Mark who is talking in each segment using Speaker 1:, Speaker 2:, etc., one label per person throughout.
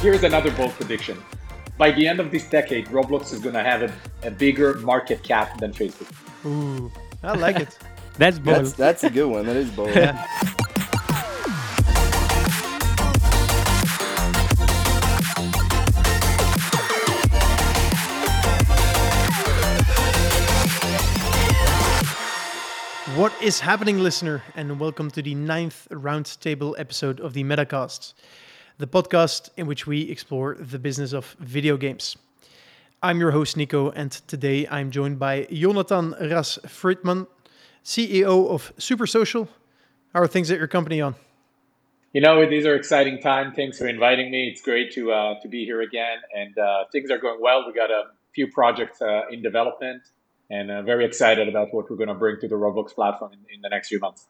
Speaker 1: Here's another bold prediction. By the end of this decade, Roblox is going to have a, a bigger market cap than Facebook.
Speaker 2: Ooh, I like it.
Speaker 3: That's bold.
Speaker 4: That's that's a good one. That is bold.
Speaker 2: What is happening, listener? And welcome to the ninth roundtable episode of the Metacast, the podcast in which we explore the business of video games. I'm your host, Nico, and today I'm joined by Yonatan Raz-Fridman, CEO of Super Social. How are things at your company on?
Speaker 1: You know, these are exciting times. Thanks for inviting me. It's great to uh, to be here again, and uh, things are going well. We got a few projects uh, in development, and uh, very excited about what we're going to bring to the Roblox platform in, in the next few months.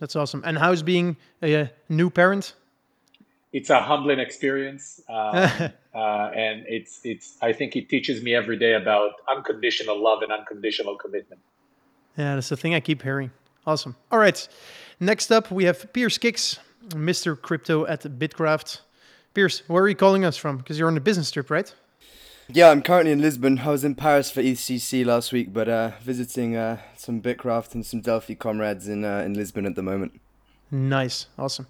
Speaker 2: That's awesome. And how's being a new parent?
Speaker 1: It's a humbling experience, um, uh, and it's it's. I think it teaches me every day about unconditional love and unconditional commitment.
Speaker 2: Yeah, that's the thing I keep hearing. Awesome. All right. Next up, we have Piers Kicks, Mr. Crypto at Bitkraft. Piers, where are you calling us from? Because you're on a business trip, right?
Speaker 4: Yeah, I'm currently in Lisbon. I was in Paris for EthCC last week, but uh, visiting uh, some Bitkraft and some Delphi comrades in uh, in Lisbon at the moment.
Speaker 2: Nice. Awesome.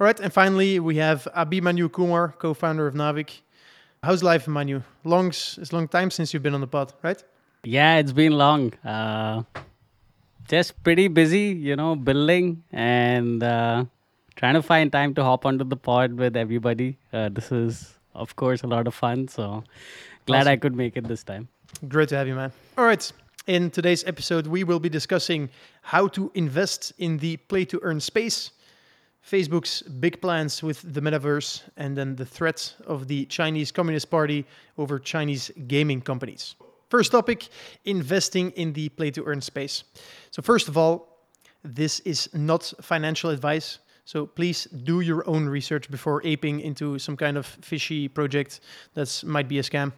Speaker 2: All right. And finally, we have Abhimanyu Kumar, co-founder of Naavik. How's life, Manu? Long, it's a long time since you've been on the pod, right?
Speaker 3: Yeah, it's been long. Uh, just pretty busy, you know, building and uh, trying to find time to hop onto the pod with everybody. Uh, this is, of course, a lot of fun. So glad
Speaker 2: Awesome.
Speaker 3: I could make it this time.
Speaker 2: Great to have you, man. All right. In today's episode, we will be discussing how to invest in the play to earn space, Facebook's big plans with the metaverse, and then the threat of the Chinese Communist Party over Chinese gaming companies. First topic investing in the play to earn space. So, first of all, this is not financial advice. So please do your own research before aping into some kind of fishy project that might be a scam.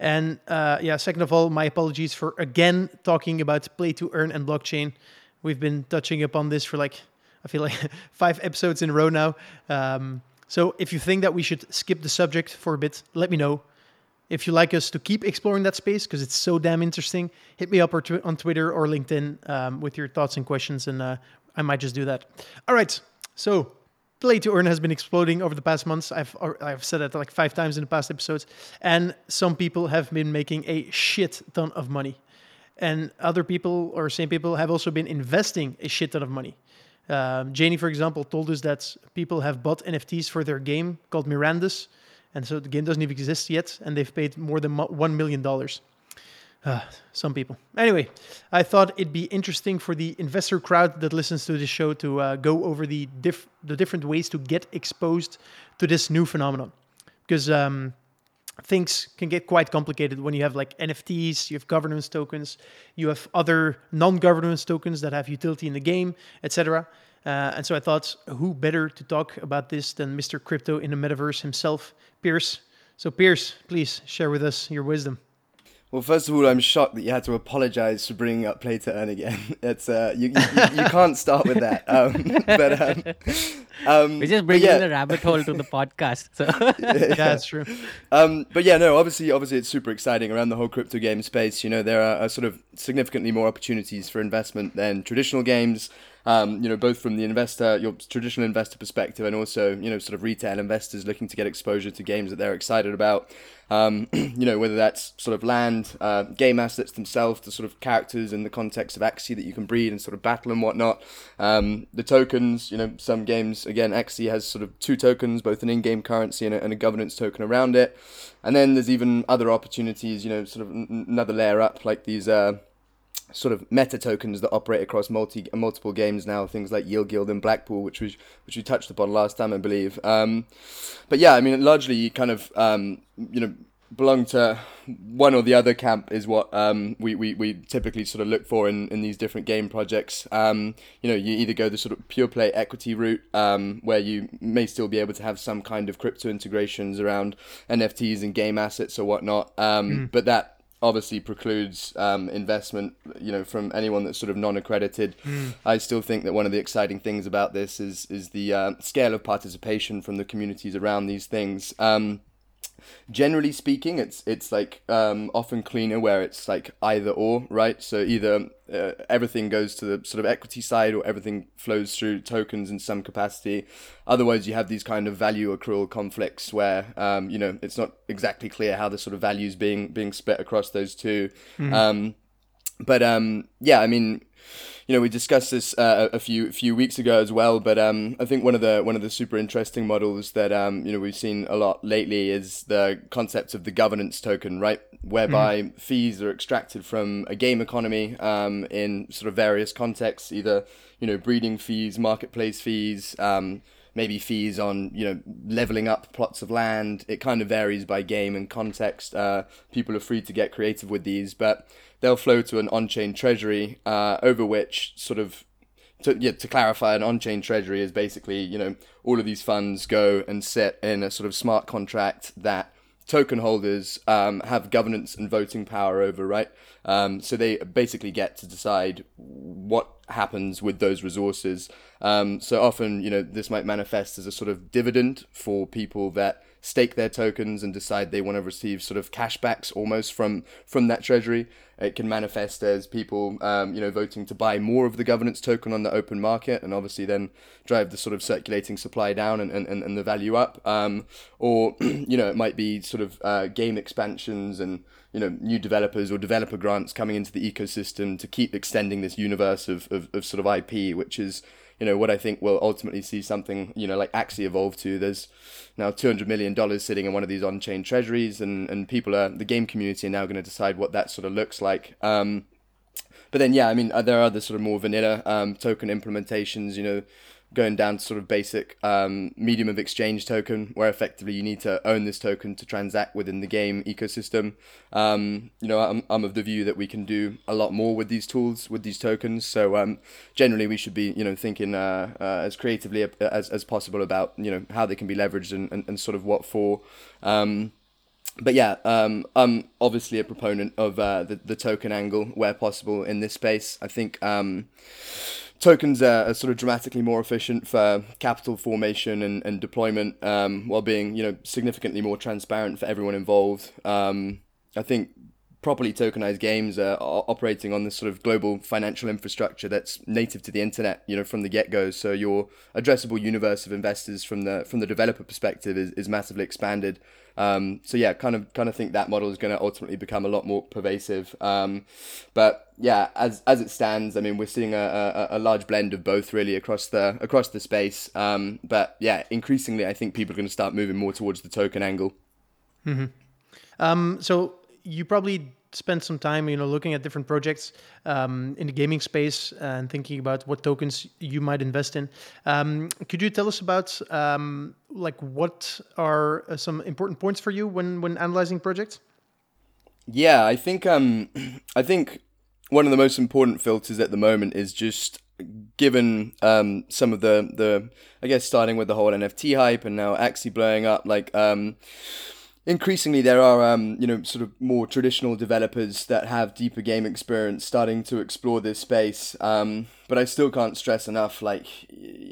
Speaker 2: And uh, yeah, second of all, my apologies for again talking about play to earn and blockchain. We've been touching upon this for like I feel like five episodes in a row now. Um, so if you think that we should skip the subject for a bit, let me know. If you like us to keep exploring that space because it's so damn interesting, hit me up or tw- on Twitter or LinkedIn um, with your thoughts and questions, and uh, I might just do that. All right. So, play to earn has been exploding over the past months. I've I've said that like five times in the past episodes, and some people have been making a shit ton of money, and other people or same people have also been investing a shit ton of money. Um, Janie, for example, told us that people have bought NFTs for their game called Mirandus, and so the game doesn't even exist yet, and they've paid more than one million dollars. Uh, some people. Anyway, I thought it'd be interesting for the investor crowd that listens to this show to uh, go over the diff- the different ways to get exposed to this new phenomenon, because um, things can get quite complicated when you have like NFTs, you have governance tokens, you have other non-governance tokens that have utility in the game, etc. Uh, and so I thought, who better to talk about this than Mr. Crypto in the metaverse himself, Piers. So Piers, please share with us your wisdom.
Speaker 4: Well, first of all, I'm shocked that you had to apologise for bringing up play to earn again. It's uh, you, you, you you can't start with that. Um, but um, um,
Speaker 3: We just
Speaker 4: but
Speaker 3: bring
Speaker 4: yeah,
Speaker 3: the rabbit hole to the podcast. So
Speaker 2: Yeah, that's true.
Speaker 4: Um, but yeah, no, obviously, obviously, it's super exciting around the whole crypto game space. You know, there are, are sort of significantly more opportunities for investment than traditional games. Um, you know, both from the investor, your traditional investor perspective, and also you know, sort of retail investors looking to get exposure to games that they're excited about. Um, you know, whether that's sort of land, uh, game assets themselves, the sort of characters in the context of Axie that you can breed and sort of battle and whatnot. Um, the tokens, you know, some games again, Axie has sort of two tokens, both an in-game currency and a, and a governance token around it. And then there's even other opportunities, you know, sort of n- another layer up, like these uh, sort of meta tokens that operate across multi multiple games now, things like Yield Guild and Blackpool, which we which we touched upon last time, I believe. Um, but yeah, I mean, largely you kind of um, you know belong to one or the other camp is what um, we, we, we typically sort of look for in, in these different game projects. Um, you know, you either go the sort of pure play equity route, um, where you may still be able to have some kind of crypto integrations around NFTs and game assets or whatnot, um, but that obviously precludes um, investment, you know, from anyone that's sort of non-accredited. Mm. I still think that one of the exciting things about this is is the uh, scale of participation from the communities around these things. Um, generally speaking, it's it's like um, often cleaner where it's like either or, right? So either uh, everything goes to the sort of equity side, or everything flows through tokens in some capacity. Otherwise, you have these kind of value accrual conflicts where um, you know it's not exactly clear how the sort of values being being split across those 2 mm-hmm. um, but um, yeah, I mean you know, we discussed this uh, a few few weeks ago as well. But um, I think one of the one of the super interesting models that um, you know we've seen a lot lately is the concept of the governance token, right? Whereby mm. fees are extracted from a game economy um, in sort of various contexts, either you know breeding fees, marketplace fees. Um, maybe fees on you know leveling up plots of land. It kind of varies by game and context. Uh, people are free to get creative with these, but they'll flow to an on-chain treasury uh, over which sort of to, yeah, to clarify, an on-chain treasury is basically, you know, all of these funds go and sit in a sort of smart contract that token holders um, have governance and voting power over, right? Um, so they basically get to decide what happens with those resources. Um, so often, you know, this might manifest as a sort of dividend for people that stake their tokens and decide they want to receive sort of cashbacks almost from from that treasury. It can manifest as people, um, you know, voting to buy more of the governance token on the open market, and obviously then drive the sort of circulating supply down and, and, and the value up. Um, or you know, it might be sort of uh, game expansions and you know new developers or developer grants coming into the ecosystem to keep extending this universe of, of, of sort of IP, which is you know what I think will ultimately see something you know like Axie evolve to. There's now two hundred million dollars sitting in one of these on-chain treasuries, and and people are the game community are now going to decide what that sort of looks like. Um, but then yeah, I mean uh, there are other sort of more vanilla um, token implementations. You know, going down to sort of basic um, medium of exchange token, where effectively you need to own this token to transact within the game ecosystem. Um, you know, I'm, I'm of the view that we can do a lot more with these tools, with these tokens. So um, generally, we should be, you know, thinking uh, uh, as creatively as, as possible about, you know, how they can be leveraged and, and, and sort of what for. Um, but yeah, um, I'm obviously a proponent of uh, the, the token angle where possible in this space. I think um, tokens are, are, sort of dramatically more efficient for capital formation and, and deployment um, while being you know significantly more transparent for everyone involved. Um, I think properly tokenized games are, operating on this sort of global financial infrastructure that's native to the internet, you know, from the get-go. So your addressable universe of investors from the from the developer perspective is, is massively expanded. Um, so yeah, kind of kind of think that model is going to ultimately become a lot more pervasive. Um, but yeah, as as it stands, I mean, we're seeing a, a, a large blend of both really across the across the space. Um, but yeah, increasingly, I think people are going to start moving more towards the token angle.
Speaker 2: Mm-hmm. Um, so you probably spent some time, you know, looking at different projects um, in the gaming space and thinking about what tokens you might invest in. Um, could you tell us about um, like what are uh, some important points for you when when analyzing projects?
Speaker 4: Yeah, I think um, I think one of the most important filters at the moment is just given um, some of the the I guess starting with the whole NFT hype and now Axie blowing up, like um, increasingly there are um, you know sort of more traditional developers that have deeper game experience starting to explore this space. Um, but i still can't stress enough like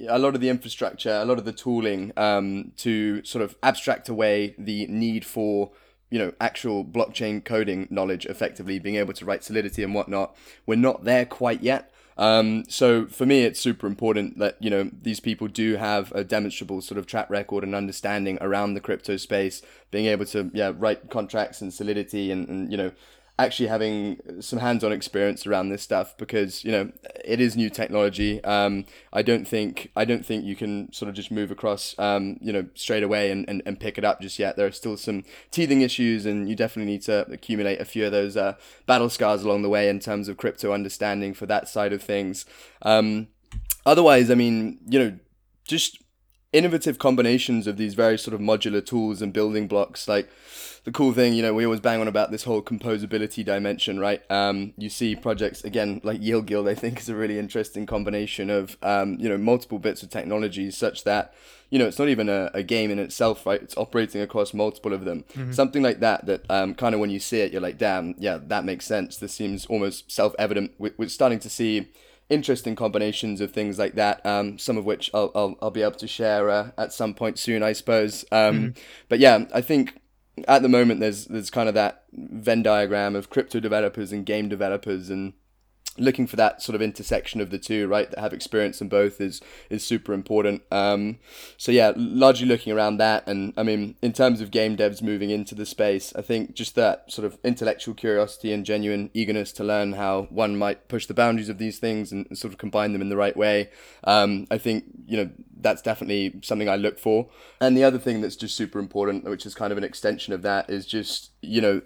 Speaker 4: a lot of the infrastructure a lot of the tooling um, to sort of abstract away the need for you know actual blockchain coding knowledge effectively being able to write solidity and whatnot. We're not there quite yet um, so for me, it's super important that you know these people do have a demonstrable sort of track record and understanding around the crypto space, being able to yeah write contracts and solidity and, and you know actually having some hands-on experience around this stuff because you know it is new technology. Um, I don't think I don't think you can sort of just move across um, you know straight away and, and, and pick it up just yet. There are still some teething issues, and you definitely need to accumulate a few of those uh, battle scars along the way in terms of crypto understanding for that side of things. Um, otherwise, I mean, you know, just innovative combinations of these very sort of modular tools and building blocks. Like the cool thing, you know, we always bang on about this whole composability dimension, right? Um, you see projects again like Yield Guild. I think is a really interesting combination of um, you know multiple bits of technology, such that you know it's not even a, a game in itself, right? It's operating across multiple of them. Mm-hmm. Something like that. That um, kind of when you see it, you're like, damn, yeah, that makes sense. This seems almost self evident. We're starting to see interesting combinations of things like that. Um, some of which I'll, I'll, I'll be able to share uh, at some point soon, I suppose. Um, mm-hmm. But yeah, I think at the moment there's there's kind of that Venn diagram of crypto developers and game developers and looking for that sort of intersection of the two, right, that have experience in both is is super important. Um, so yeah, largely looking around that, and I mean, in terms of game devs moving into the space, I think just that sort of intellectual curiosity and genuine eagerness to learn how one might push the boundaries of these things and, sort of combine them in the right way. Um, I think you know that's definitely something I look for. And the other thing that's just super important, which is kind of an extension of that, is just you know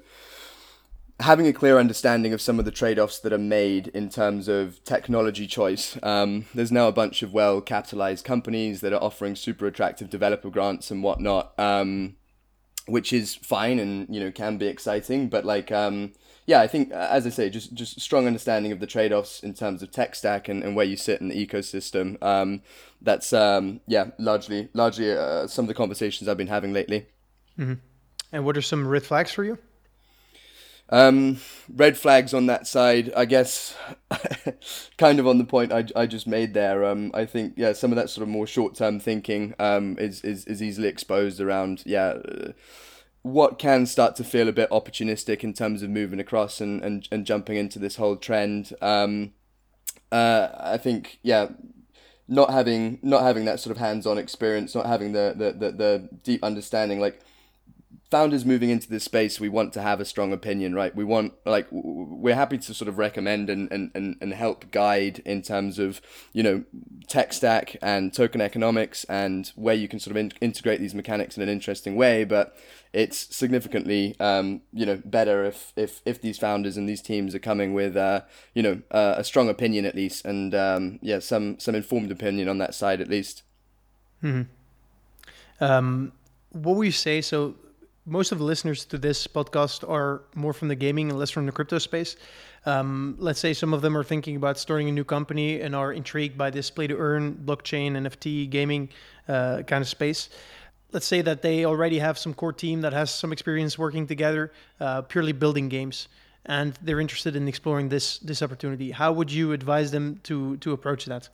Speaker 4: having a clear understanding of some of the trade-offs that are made in terms of technology choice. Um, there's now a bunch of well-capitalized companies that are offering super attractive developer grants and whatnot, um, which is fine and you know can be exciting. But like, um, yeah, I think as I say, just just strong understanding of the trade-offs in terms of tech stack and, and where you sit in the ecosystem. Um, that's um, yeah, largely largely uh, some of the conversations I've been having lately.
Speaker 2: Mm-hmm. And what are some red flags for you?
Speaker 4: Um, red flags on that side, I guess, kind of on the point I, I just made there. Um, I think yeah, some of that sort of more short term thinking um, is, is is easily exposed around yeah. Uh, what can start to feel a bit opportunistic in terms of moving across and, and, and jumping into this whole trend. Um, uh, I think yeah, not having not having that sort of hands on experience, not having the, the, the, the deep understanding, like founders moving into this space, we want to have a strong opinion, right? We want, like, we're happy to sort of recommend and, and, and, and help guide in terms of, you know, tech stack and token economics and where you can sort of in- integrate these mechanics in an interesting way. But it's significantly, um, you know, better if, if, if these founders and these teams are coming with, uh, you know, uh, a strong opinion at least, and um, yeah, some some informed opinion on that side at least.
Speaker 2: Hmm. Um, what would you say? So most of the listeners to this podcast are more from the gaming and less from the crypto space. Um, let's say some of them are thinking about starting a new company and are intrigued by this play to earn, blockchain, NFT, gaming uh, kind of space. Let's say that they already have some core team that has some experience working together, uh, purely building games, and they're interested in exploring this this opportunity. How would you advise them to to approach that?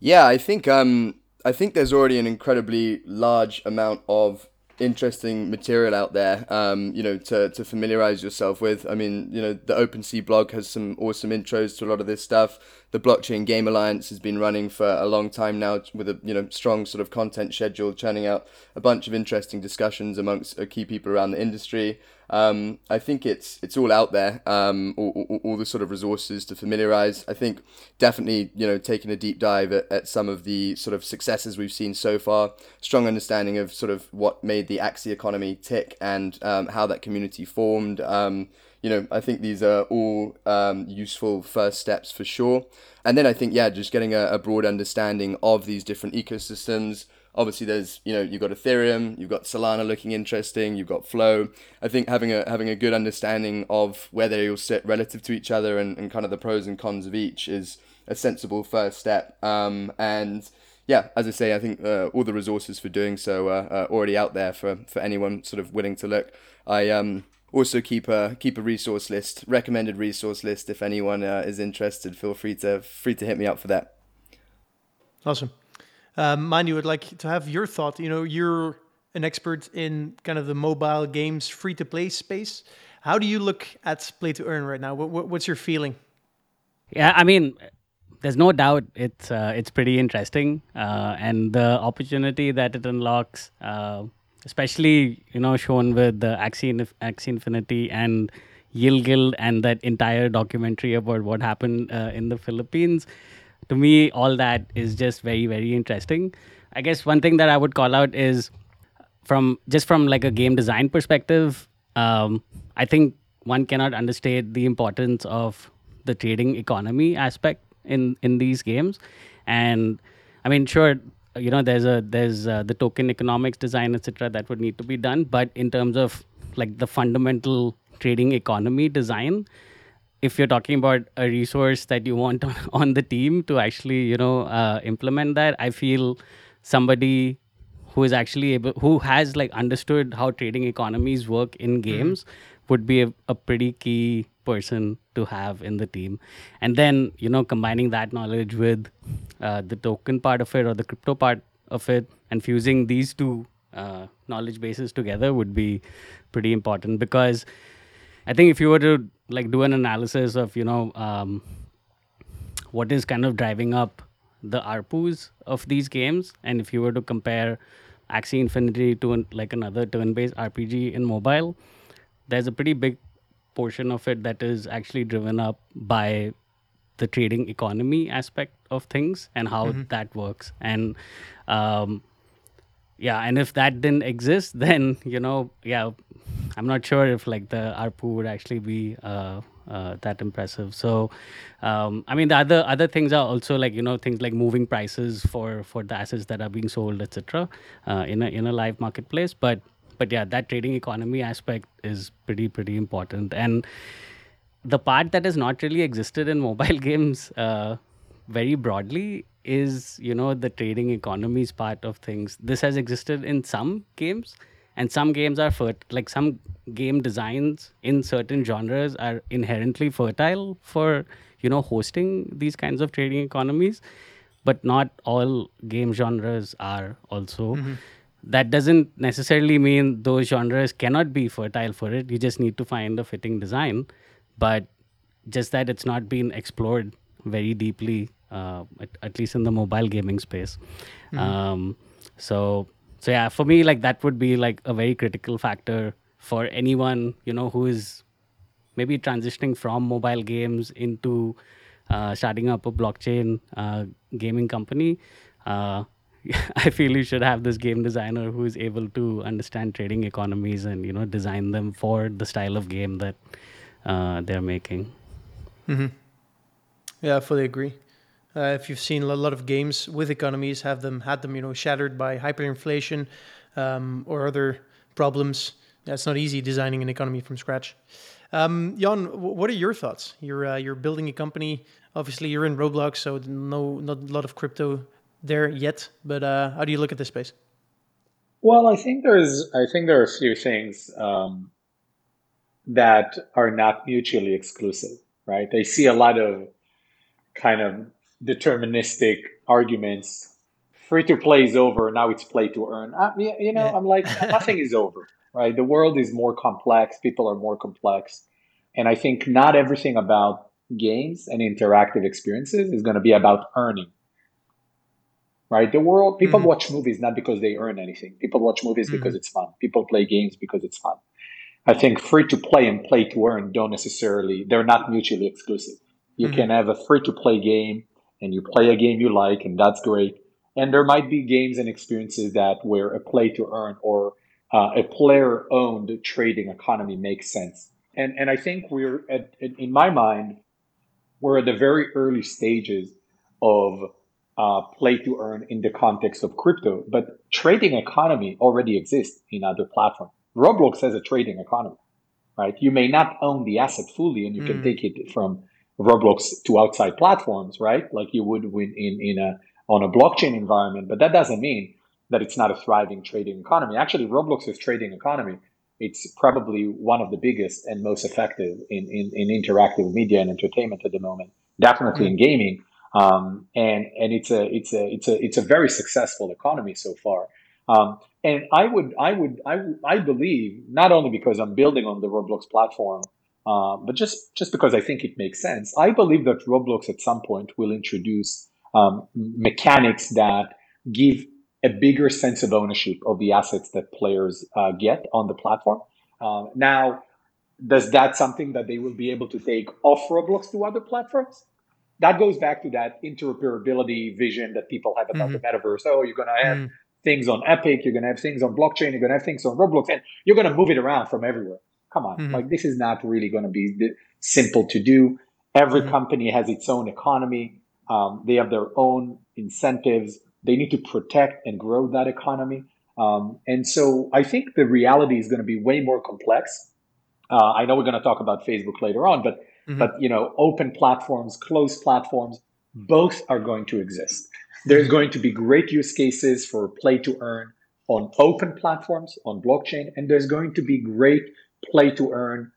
Speaker 4: Yeah, I think um, I think there's already an incredibly large amount of interesting material out there, um, you know, to, to familiarize yourself with. I mean, you know, the OpenSea blog has some awesome intros to a lot of this stuff. The Blockchain Game Alliance has been running for a long time now with a, you know, strong sort of content schedule, churning out a bunch of interesting discussions amongst uh, key people around the industry. Um, I think it's it's all out there, um, all, all, all, the sort of resources to familiarize. I think definitely, you know, taking a deep dive at, at some of the sort of successes we've seen so far, strong understanding of sort of what made the Axie economy tick and um, how that community formed. Um, you know, I think these are all um, useful first steps for sure. And then I think, yeah, just getting a, a broad understanding of these different ecosystems, obviously there's you know you've got ethereum you've got solana looking interesting you've got flow. I think having a having a good understanding of where they all sit relative to each other and, and kind of the pros and cons of each is a sensible first step. Um, and yeah as i say i think uh, all the resources for doing so are, are, already out there for for anyone sort of willing to look. I um also keep a keep a resource list recommended resource list. If anyone uh, is interested feel free to free to hit me up for that.
Speaker 2: Awesome um, Manu, would like to have your thought. You know, you're an expert in kind of the mobile games free to play space. How do you look at play to earn right now? What, what's your feeling?
Speaker 3: Yeah, I mean, there's no doubt it's uh, it's pretty interesting, uh, and the opportunity that it unlocks, uh, especially you know shown with the Axie, Axie Infinity and Yield Guild and that entire documentary about what happened uh, in the Philippines to me, all that is just very, very interesting. I guess one thing that I would call out is from just from like a game design perspective, um, I think one cannot understate the importance of the trading economy aspect in in these games. And I mean, sure, you know there's a there's uh, the token economics design etc that would need to be done but in terms of like the fundamental trading economy design if you're talking about a resource that you want on, on the team to actually you know uh, implement that i feel somebody who is actually able who has like understood how trading economies work in games would be a, a pretty key person to have in the team. And then you know combining that knowledge with uh, the token part of it or the crypto part of it and fusing these two uh, knowledge bases together would be pretty important because i think if you were to like do an analysis of you know um, what is kind of driving up the ARPUs of these games, and if you were to compare Axie Infinity to an, like another turn-based RPG in mobile, there's a pretty big portion of it that is actually driven up by the trading economy aspect of things and how that works. And um, yeah, and if that didn't exist, then you know, yeah, I'm not sure if like the ARPU would actually be uh, uh, that impressive. So, um, I mean, the other other things are also like you know things like moving prices for for the assets that are being sold, etc. Uh, in a in a live marketplace. But but yeah, that trading economy aspect is pretty pretty important. And the part that has not really existed in mobile games uh, very broadly is you know the trading economies part of things this has existed in some games and some games are fert- like some game designs in certain genres are inherently fertile for you know hosting these kinds of trading economies but not all game genres are also. That doesn't necessarily mean those genres cannot be fertile for it. You just need to find a fitting design. But just that it's not been explored very deeply uh, at, at least in the mobile gaming space. Um, so so yeah for me like that would be like a very critical factor for anyone you know who is maybe transitioning from mobile games into uh, starting up a blockchain uh, gaming company. Uh, i feel you should have this game designer who is able to understand trading economies and you know design them for the style of game that uh, they're making.
Speaker 2: Yeah, I fully agree. Uh, if you've seen a lot of games with economies, have them had them, you know, shattered by hyperinflation um, or other problems. Yeah, it's not easy designing an economy from scratch. Um, Jan, wh- what are your thoughts? You're uh, you're building a company. Obviously, you're in Roblox, so no, not a lot of crypto there yet. But uh, how do you look at this space?
Speaker 1: Well, I think there's I think there are a few things um, that are not mutually exclusive, right? I see a lot of kind of deterministic arguments. Free to play is over. Now it's play to earn. Y- you know,
Speaker 2: Yeah.
Speaker 1: I'm like nothing is over, right? The world is more complex. People are more complex, and I think not everything about games and interactive experiences is going to be about earning right? The world, people
Speaker 2: Mhm.
Speaker 1: watch movies not because they earn anything. People watch movies because it's fun. People play games because it's fun. I think free to play and play to earn don't necessarily, they're not mutually exclusive. You
Speaker 2: Mhm.
Speaker 1: can have a free to play game and you play a game you like, and that's great. And there might be games and experiences that where a play to earn or uh, a player owned trading economy makes sense. And, and I think we're, at, in my mind, we're at the very early stages of uh, play to earn in the context of crypto, but trading economy already exists in other platforms. Roblox has a trading economy, right? You may not own the asset fully, and you can
Speaker 2: Mm.
Speaker 1: take it from Roblox to outside platforms, right? Like you would in in a on a blockchain environment, but that doesn't mean that it's not a thriving trading economy. Actually, Roblox's trading economy it's probably one of the biggest and most effective in, in, in interactive media and entertainment at the moment. Definitely in gaming, um, and and it's a it's a it's a it's a very successful economy so far. Um, and I would I would I, I believe not only because I'm building on the Roblox platform, uh, but just just because I think it makes sense. I believe that Roblox at some point will introduce um, mechanics that give a bigger sense of ownership of the assets that players uh, get on the platform. Um, now, does that something that they will be able to take off Roblox to other platforms? That goes back to that interoperability vision that people have about the metaverse. Oh, you're going to have
Speaker 2: Mm.
Speaker 1: things on Epic, you're going to have things on blockchain, you're going to have things on Roblox, and you're going to move it around from everywhere. Come on,
Speaker 2: Mhm.
Speaker 1: like this is not really going to be simple to do. Every
Speaker 2: Mhm.
Speaker 1: company has its own economy. Um, they have their own incentives. They need to protect and grow that economy. Um, and so I think the reality is going to be way more complex. Uh, I know we're going to talk about Facebook later on, but mm-hmm. but you know, open platforms, closed platforms, both are going to exist. There's going to be great use cases for play to earn on open platforms on blockchain, and there's going to be great play to earn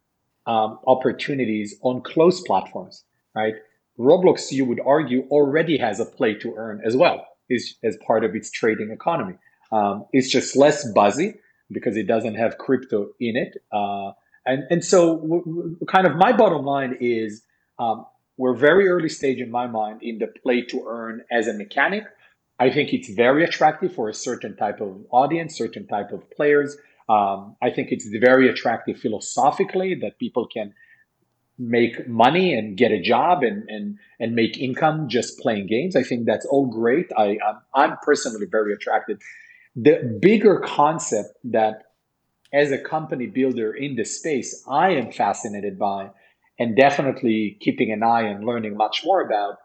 Speaker 1: um, opportunities on closed platforms. Right? Roblox, you would argue, already has a play to earn as well, is as part of its trading economy. Um, it's just less buzzy because it doesn't have crypto in it. Uh, and, and so, w- w- kind of my bottom line is um, we're very early stage in my mind in the play to earn as a mechanic. I think it's very attractive for a certain type of audience, certain type of players. Um, I think it's very attractive philosophically that people can make money and get a job and and and make income just playing games. I think that's all great. I I'm, I'm personally very attracted. The bigger concept that as a company builder in this space, I am fascinated by and definitely keeping an eye and learning much more about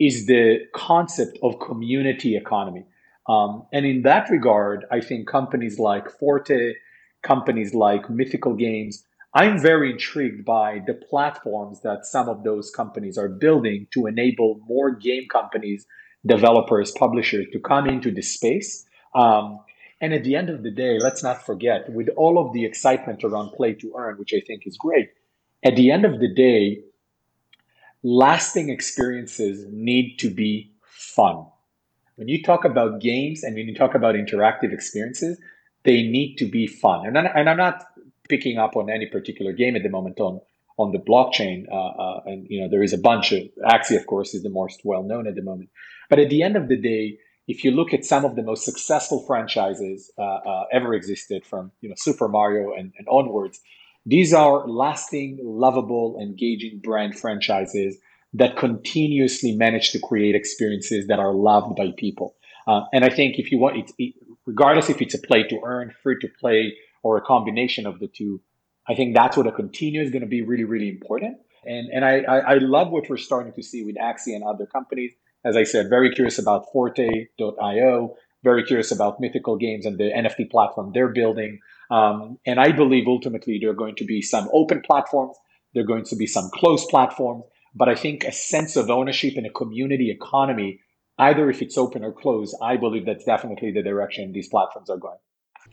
Speaker 1: is the concept of community economy. Um, and in that regard, I think companies like Forte, companies like Mythical Games, I'm very intrigued by the platforms that some of those companies are building to enable more game companies, developers, publishers to come into this space. Um, and at the end of the day, let's not forget, with all of the excitement around play to earn, which I think is great, at the end of the day, lasting experiences need to be fun. When you talk about games and when you talk about interactive experiences, they need to be fun. And, and I'm not picking up on any particular game at the moment on on the blockchain. Uh, uh, and you know there is a bunch of Axie, of course, is the most well known at the moment. But at the end of the day, if you look at some of the most successful franchises uh, uh ever existed, from you know Super Mario and, and onwards, these are lasting, lovable, engaging brand franchises that continuously manage to create experiences that are loved by people. Uh, and I think if you want, it, it, regardless if it's a play to earn, free to play, or a combination of the two, I think that's what a continue is going to be really, really important. And and I, I, I love what we're starting to see with Axie and other companies. As I said, very curious about Forte.io, very curious about Mythical Games and the NFT platform they're building. Um, and I believe ultimately there are going to be some open platforms, there are going to be some closed platforms, but I think a sense of ownership in a community economy, either if it's open or closed, I believe that's definitely the direction these platforms are going.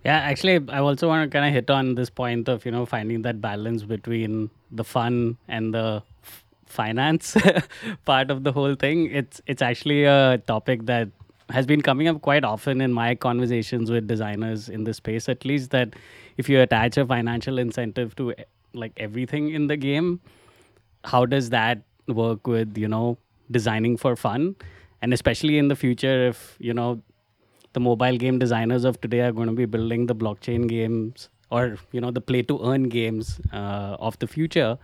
Speaker 3: Yeah, actually, I also want to kind of hit on this point of you know finding that balance between the fun and the f- finance part of the whole thing. It's it's actually a topic that has been coming up quite often in my conversations with designers in the space at least that if you attach a financial incentive to eh, like everything in the game how does that work with you know designing for fun and especially in the future if you know the mobile game designers of today are going to be building the blockchain games or you know the play to earn games uh, of the future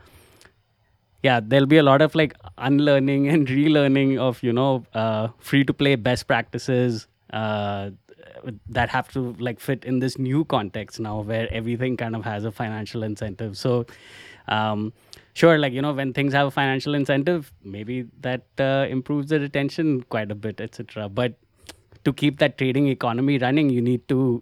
Speaker 3: yeah, there'll be a lot of like unlearning and relearning of you know uh, free to play best practices uh, that have to like fit in this new context now where everything kind of has a financial incentive. So. Um, sure like you know when things have a financial incentive maybe that uh, improves the retention quite a bit etc but to keep that trading economy running you need to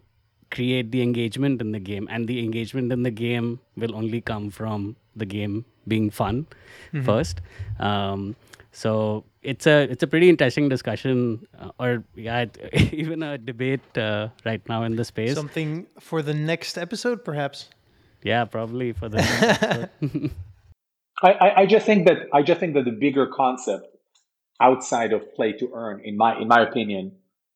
Speaker 3: create the engagement in the game and the engagement in the game will only come from the game being fun mm-hmm. first. Um, so it's a it's a pretty interesting discussion, uh, or yeah, even a debate uh, right now in the space.
Speaker 2: Something for the next episode, perhaps.
Speaker 3: Yeah, probably for the.
Speaker 1: I, I just think that I just think that the bigger concept outside of play to earn, in my in my opinion,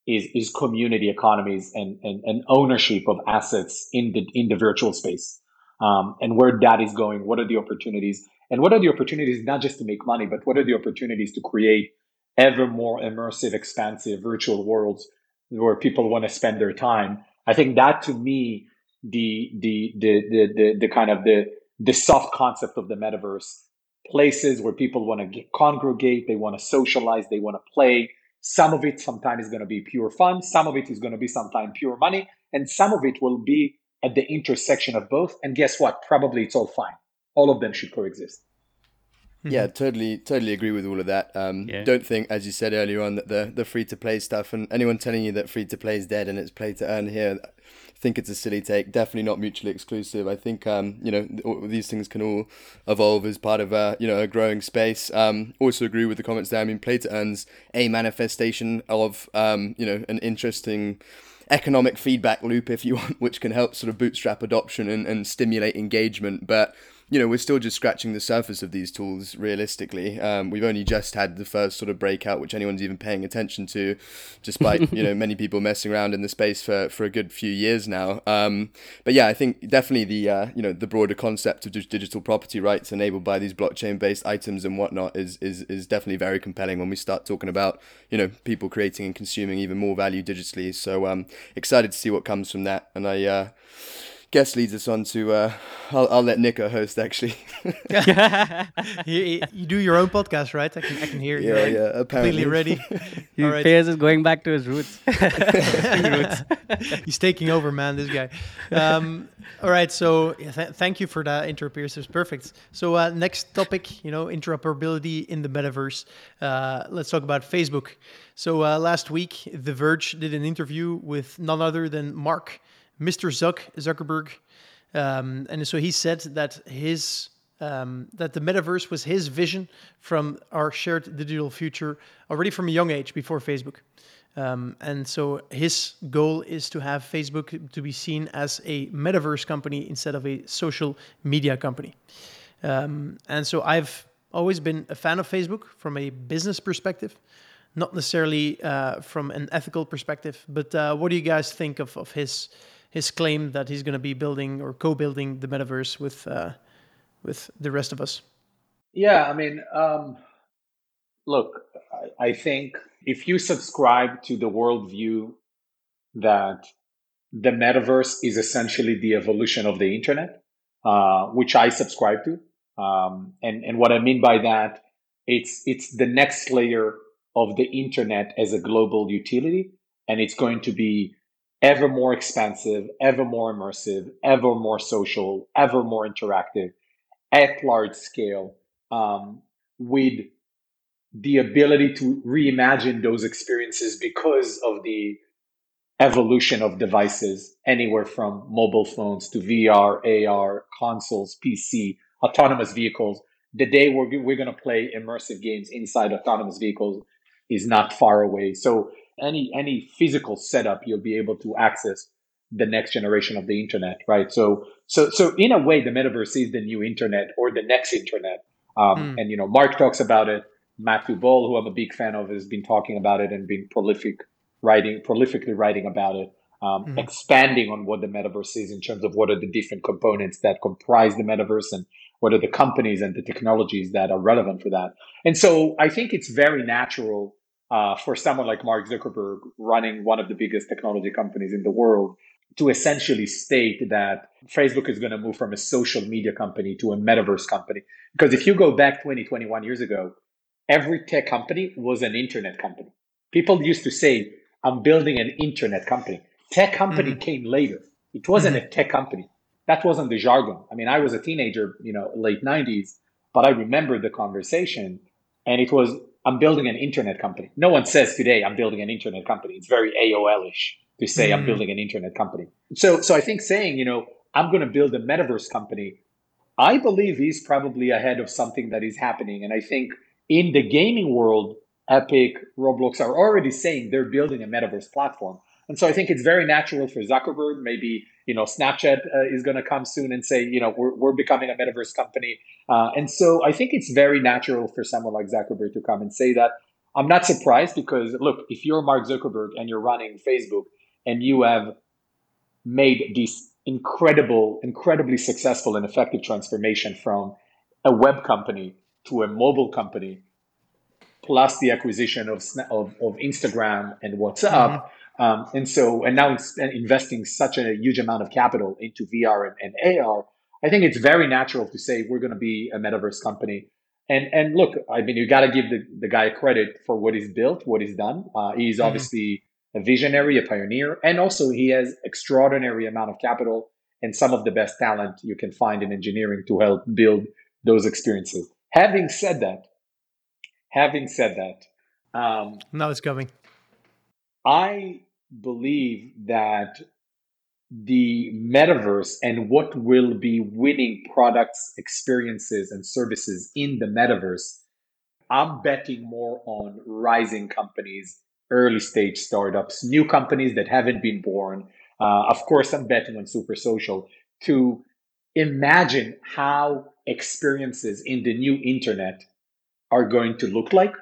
Speaker 1: is is community economies and, and, and ownership of assets in the in the virtual space um, and where that is going. What are the opportunities? And what are the opportunities not just to make money, but what are the opportunities to create ever more immersive, expansive virtual worlds where people want to spend their time? I think that to me, the the the the the, the kind of the the soft concept of the metaverse places where people want to congregate, they want to socialize, they want to play. Some of it sometimes is going to be pure fun, some of it is going to be sometimes pure money, and some of it will be at the intersection of both. And guess what? Probably it's all fine. All of them should coexist.
Speaker 4: Yeah, totally, totally agree with all of that. Um,
Speaker 3: Yeah.
Speaker 4: Don't think, as you said earlier on, that the the free to play stuff and anyone telling you that free to play is dead and it's play to earn here, I think it's a silly take. Definitely not mutually exclusive. I think um, you know th- these things can all evolve as part of a you know a growing space. Um, also agree with the comments there. I mean, play to earn's a manifestation of um, you know an interesting economic feedback loop, if you want, which can help sort of bootstrap adoption and, and stimulate engagement. But you know, we're still just scratching the surface of these tools. Realistically, um, we've only just had the first sort of breakout, which anyone's even paying attention to, despite you know many people messing around in the space for, for a good few years now. Um, but yeah, I think definitely the uh, you know the broader concept of digital property rights enabled by these blockchain-based items and whatnot is is is definitely very compelling when we start talking about you know people creating and consuming even more value digitally. So um, excited to see what comes from that, and I. Uh, guess leads us on to uh, I'll, I'll let Nico host actually
Speaker 2: you, you do your own podcast, right? I can, I can hear you.
Speaker 4: yeah yeah apparently
Speaker 2: Completely ready.
Speaker 3: He
Speaker 2: All right.
Speaker 3: Piers is going back to his roots.
Speaker 2: He's taking over, man. This guy. Um, all right. So yeah, th- thank you for that intro, Piers. It was perfect. So uh, next topic, you know, interoperability in the metaverse. Uh, let's talk about Facebook. So uh, last week, The Verge did an interview with none other than Mark, Mr. Zuck Zuckerberg, um, and so he said that his um, that the metaverse was his vision from our shared digital future already from a young age before Facebook. Um, and so his goal is to have Facebook to be seen as a metaverse company instead of a social media company. Um, and so I've always been a fan of Facebook from a business perspective, not necessarily uh, from an ethical perspective. But uh, what do you guys think of, of his his claim that he's going to be building or co-building the metaverse with uh, with the rest of us?
Speaker 1: Yeah, I mean, um, look, I, I think if you subscribe to the worldview that the metaverse is essentially the evolution of the internet, uh, which I subscribe to, um, and and what I mean by that, it's it's the next layer of the internet as a global utility, and it's going to be ever more expansive, ever more immersive, ever more social, ever more interactive at large scale um, with the ability to reimagine those experiences because of the evolution of devices, anywhere from mobile phones to VR, AR, consoles, PC, autonomous vehicles. The day we're, we're going to play immersive games inside autonomous vehicles is not far away. So any any physical setup, you'll be able to access the next generation of the internet, right? So so so in a way, the metaverse is the new internet or the next internet. Um, And you know, Mark talks about it. Matthew Ball, who I'm a big fan of, has been talking about it and been prolific writing, prolifically writing about it, um, expanding on what the metaverse is in terms of what are the different components that comprise the metaverse and what are the companies and the technologies that are relevant for that. And so I think it's very natural uh, for someone like Mark Zuckerberg running one of the biggest technology companies in the world to essentially state that Facebook is going to move from a social media company to a metaverse company. Because if you go back 20, 21 years ago, every tech company was an internet company. People used to say, I'm building an internet company. Tech company came later. It wasn't a tech company. That wasn't the jargon. I mean, I was a teenager, you know, late 90s, but I remember the conversation and it was, I'm building an internet company. No one says today, I'm building an internet company. It's very AOL-ish to say I'm mm. building an internet company. So, so I think saying, you know, I'm going to build a metaverse company, I believe he's probably ahead of something that is happening. And I think in the gaming world, Epic, Roblox are already saying they're building a metaverse platform. And so I think it's very natural for Zuckerberg. Maybe you know Snapchat uh, is going to come soon and say you know we're, we're becoming a metaverse company. Uh, and so I think it's very natural for someone like Zuckerberg to come and say that. I'm not surprised because look, if you're Mark Zuckerberg and you're running Facebook and you have made this incredible, incredibly successful and effective transformation from a web company to a mobile company, plus the acquisition of of, of Instagram and WhatsApp. Mm-hmm. Um, and so, and now investing such a huge amount of capital into VR and, and AR, I think it's very natural to say we're going to be a metaverse company. And and look, I mean, you got to give the, the guy credit for what he's built, what he's done. Uh, he's mm-hmm. obviously a visionary, a pioneer, and also he has extraordinary amount of capital and some of the best talent you can find in engineering to help build those experiences. Having said that, having said that, um,
Speaker 2: now it's coming.
Speaker 1: I believe that the metaverse and what will be winning products, experiences, and services in the metaverse, I'm betting more on rising companies, early stage startups, new companies that haven't been born. Uh, of course, I'm betting on Super Social to imagine how experiences in the new internet are going to look like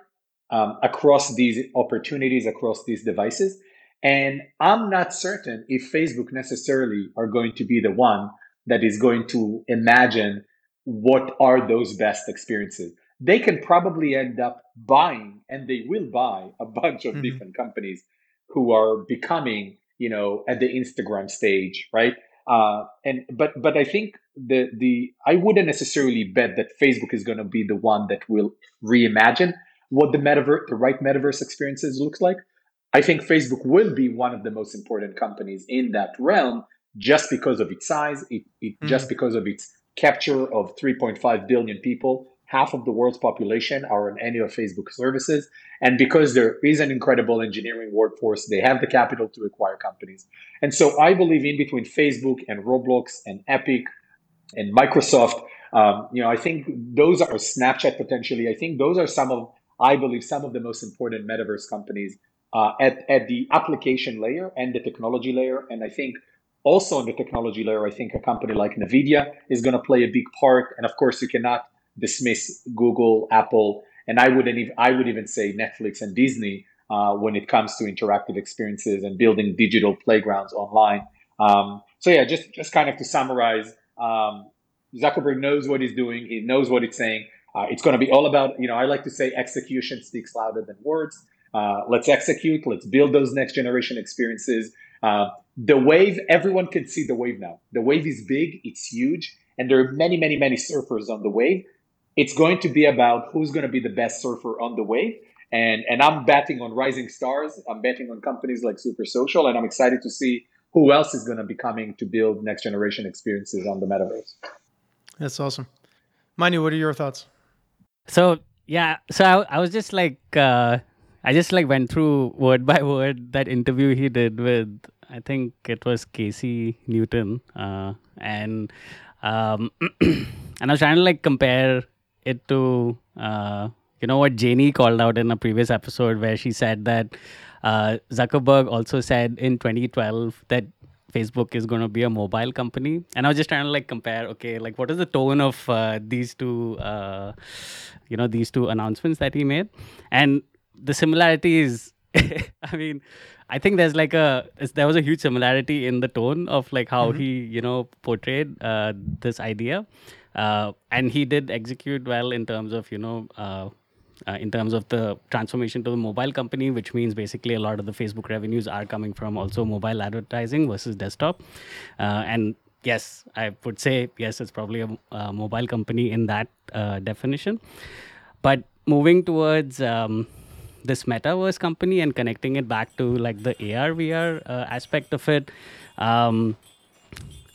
Speaker 1: um, across these opportunities, across these devices. And I'm not certain if Facebook necessarily are going to be the one that is going to imagine what are those best experiences. They can probably end up buying, and they will buy a bunch of mm-hmm. different companies who are becoming, you know, at the Instagram stage, right? Uh, and but but I think the the I wouldn't necessarily bet that Facebook is going to be the one that will reimagine what the metaverse, the right metaverse experiences looks like. I think Facebook will be one of the most important companies in that realm just because of its size, it, it mm-hmm. just because of its capture of 3.5 billion people. Half of the world's population are on any of Facebook services. And because there is an incredible engineering workforce, they have the capital to acquire companies. And so I believe in between Facebook and Roblox and Epic and Microsoft, um, you know, I think those are Snapchat potentially. I think those are some of, I believe, some of the most important metaverse companies uh, at, at the application layer and the technology layer. And I think also on the technology layer, I think a company like NVIDIA is going to play a big part. And of course, you cannot dismiss Google, Apple, and I would even, I would even say Netflix and Disney uh, when it comes to interactive experiences and building digital playgrounds online. Um, so yeah, just just kind of to summarize, um, Zuckerberg knows what he's doing. He knows what he's saying. Uh, it's going to be all about, you know, I like to say execution speaks louder than words. Uh, let's execute. Let's build those next generation experiences. Uh, the wave, everyone can see the wave now. The wave is big, it's huge, and there are many, many, many surfers on the wave. It's going to be about who's going to be the best surfer on the wave. And, and I'm betting on rising stars. I'm betting on companies like Super Social, and I'm excited to see who else is going to be coming to build next generation experiences on the metaverse.
Speaker 2: That's awesome. Manu, what are your thoughts?
Speaker 3: So, yeah, so I, I was just like, uh, I just like went through word by word that interview he did with I think it was Casey Newton, uh, and um, and I was trying to like compare it to uh, you know what Janie called out in a previous episode where she said that uh, Zuckerberg also said in 2012 that Facebook is going to be a mobile company, and I was just trying to like compare. Okay, like what is the tone of uh, these two, uh, you know, these two announcements that he made, and the similarity is i mean i think there's like a there was a huge similarity in the tone of like how mm-hmm. he you know portrayed uh, this idea uh, and he did execute well in terms of you know uh, uh, in terms of the transformation to the mobile company, which means basically a lot of the Facebook revenues are coming from also mobile advertising versus desktop. Uh, and yes, I would say yes, it's probably a, a mobile company in that uh, definition. But moving towards um, this metaverse company and connecting it back to like the AR VR uh, aspect of it. Um,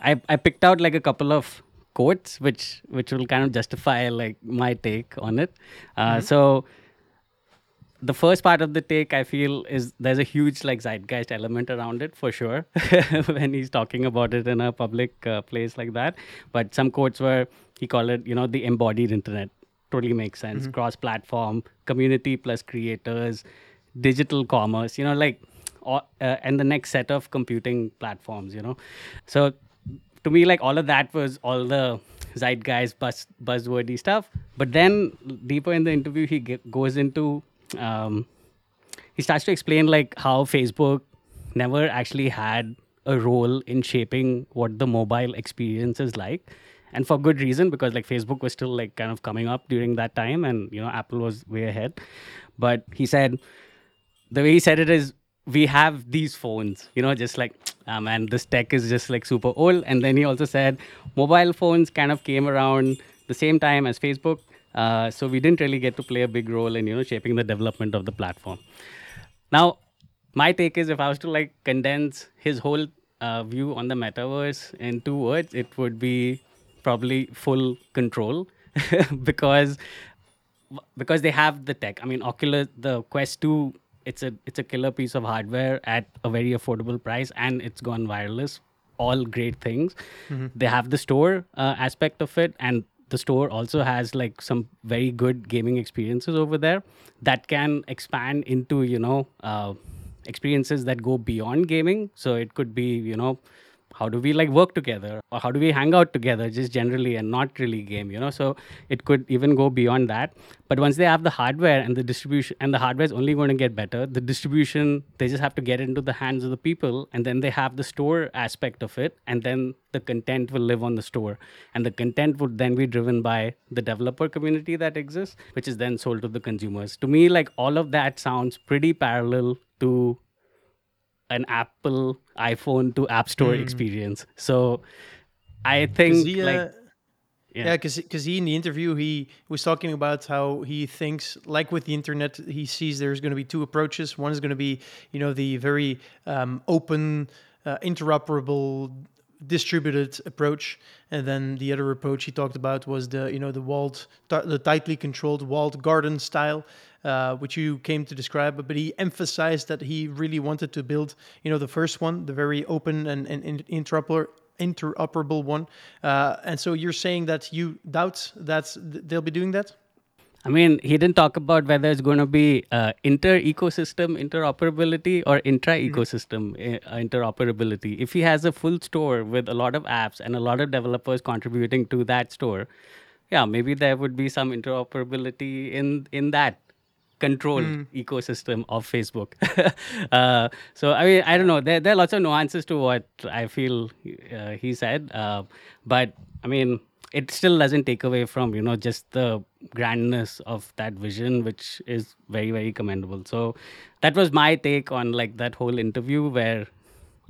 Speaker 3: I I picked out like a couple of quotes which which will kind of justify like my take on it. Uh, mm-hmm. So the first part of the take I feel is there's a huge like zeitgeist element around it for sure when he's talking about it in a public uh, place like that. But some quotes were he called it you know the embodied internet totally makes sense. Mm-hmm. Cross platform, community plus creators, digital commerce, you know, like, uh, and the next set of computing platforms, you know. So to me, like, all of that was all the zeitgeist buzz, buzzwordy stuff. But then deeper in the interview, he get, goes into, um, he starts to explain, like, how Facebook never actually had a role in shaping what the mobile experience is like and for good reason because like facebook was still like kind of coming up during that time and you know apple was way ahead. But he said the way he said it is we have these phones you know just like um, and this tech is just like super old. And then he also said mobile phones kind of came around the same time as facebook uh, so we didn't really get to play a big role in you know shaping the development of the platform. Now my take is if i was to like condense his whole uh, view on the metaverse in two words it would be probably full control because because they have the tech. I mean, Oculus, the Quest Two, it's a it's a killer piece of hardware at a very affordable price, and it's gone wireless. All great things. They have the store uh, aspect of it, and the store also has like some very good gaming experiences over there that can expand into you know uh, experiences that go beyond gaming. So it could be you know how do we like work together? Or how do we hang out together just generally and not really game you know? So it could even go beyond that. But once they have the hardware and the distribution and the hardware is only going to get better the distribution they just have to get into the hands of the people and then they have the store aspect of it and then the content will live on the store. And the content would then be driven by the developer community that exists which is then sold to the consumers. To me like all of that sounds pretty parallel to an Apple iPhone to App Store experience. So I think
Speaker 2: he, uh,
Speaker 3: like
Speaker 2: yeah, because he in the interview he was talking about how he thinks, like with the internet, he sees there's going to be two approaches. One is going to be, you know, the very um, open, uh, interoperable, distributed approach, and then the other approach he talked about was the, you know, the walled, t- the tightly controlled walled garden style. Uh, which you came to describe, but he emphasized that he really wanted to build, you know, the first one, the very open and, and, and interoperable interoperable one. Uh, and so you're saying that you doubt that they'll be doing that?
Speaker 3: I mean, he didn't talk about whether it's going to be uh, inter ecosystem interoperability or intra ecosystem uh, interoperability. If he has a full store with a lot of apps and a lot of developers contributing to that store, yeah, maybe there would be some interoperability in in that controlled ecosystem of Facebook. uh, so I mean, I don't know. There, there are lots of nuances to what I feel uh, he said, uh, but I mean, it still doesn't take away from you know just the grandness of that vision, which is very very commendable. So that was my take on like that whole interview where.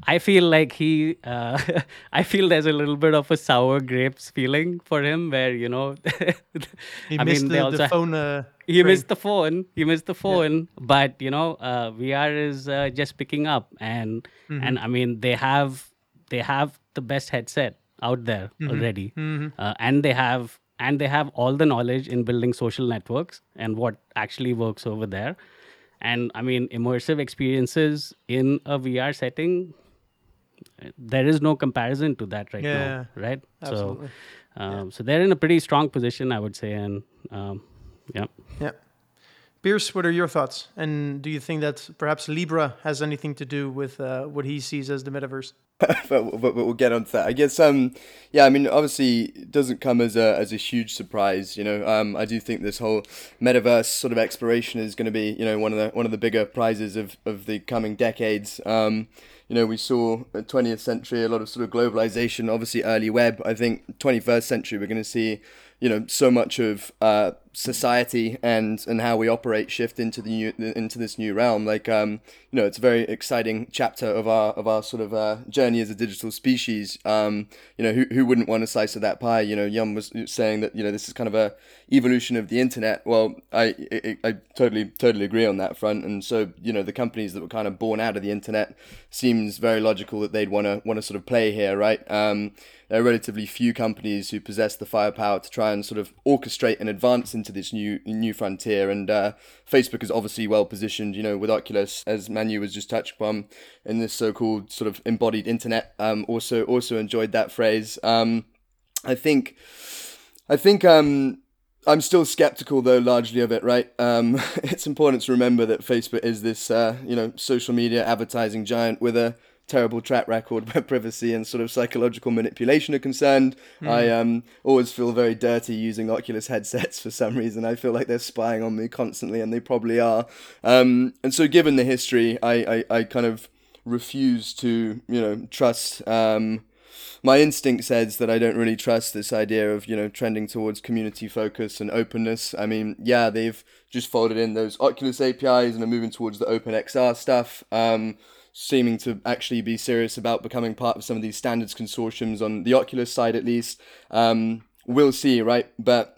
Speaker 3: I feel like he, uh, I feel there's a little bit of a sour grapes feeling for him, where you know,
Speaker 2: He
Speaker 3: I
Speaker 2: missed
Speaker 3: mean,
Speaker 2: the, the phone. Uh,
Speaker 3: he missed the phone. He missed the phone. But you know uh, vr is uh, just picking up. And and i mean they have they have the best headset out there already. Uh, and they have and they have all the knowledge in building social networks and what actually works over there. And i mean immersive experiences in a vr setting there is no comparison to that right
Speaker 2: Yeah,
Speaker 3: now right
Speaker 2: absolutely.
Speaker 3: so um, so they're in a pretty strong position i would say and um, yeah
Speaker 2: Yeah. Piers, what are your thoughts? And do you think that perhaps Libra has anything to do with uh, what he sees as the metaverse?
Speaker 4: but, but, but we'll get on to that. I guess, um, yeah, I mean, obviously, it doesn't come as a as a huge surprise. You know, um, I do think this whole metaverse sort of exploration is going to be, you know, one of the one of the bigger prizes of of the coming decades. Um, you know, we saw the 20th century a lot of sort of globalization, obviously early web. I think 21st century we're going to see, you know, so much of uh, society and and how we operate shift into the new into this new realm. Like, um, you know, it's a very exciting chapter of our of our sort of uh, journey as a digital species. Um, you know, who who wouldn't want a slice of that pie? You know, Yum was saying that you know this is kind of a evolution of the internet. Well, I I, I totally totally agree on that front. And so you know, the companies that were kind of born out of the internet seems very logical that they'd want to want to sort of play here, right? Um, there are relatively few companies who possess the firepower to try and sort of orchestrate and advance into this new new frontier. And uh, Facebook is obviously well positioned, you know, with Oculus, as Manu was just touched upon, in this so-called sort of embodied internet. Um, also also enjoyed that phrase. Um, I think, I think. Um, I'm still skeptical though, largely of it. Right, um, it's important to remember that Facebook is this, uh, you know, social media advertising giant with a terrible track record where privacy and sort of psychological manipulation are concerned. I um, always feel very dirty using Oculus headsets for some reason. I feel like they're spying on me constantly, and they probably are. Um, and so, given the history, I, I, I kind of refuse to, you know, trust. Um, my instinct says that I don't really trust this idea of you know trending towards community focus and openness. I mean, yeah, they've just folded in those Oculus APIs and are moving towards the OpenXR stuff, um, seeming to actually be serious about becoming part of some of these standards consortiums on the Oculus side at least. Um, we'll see, right? But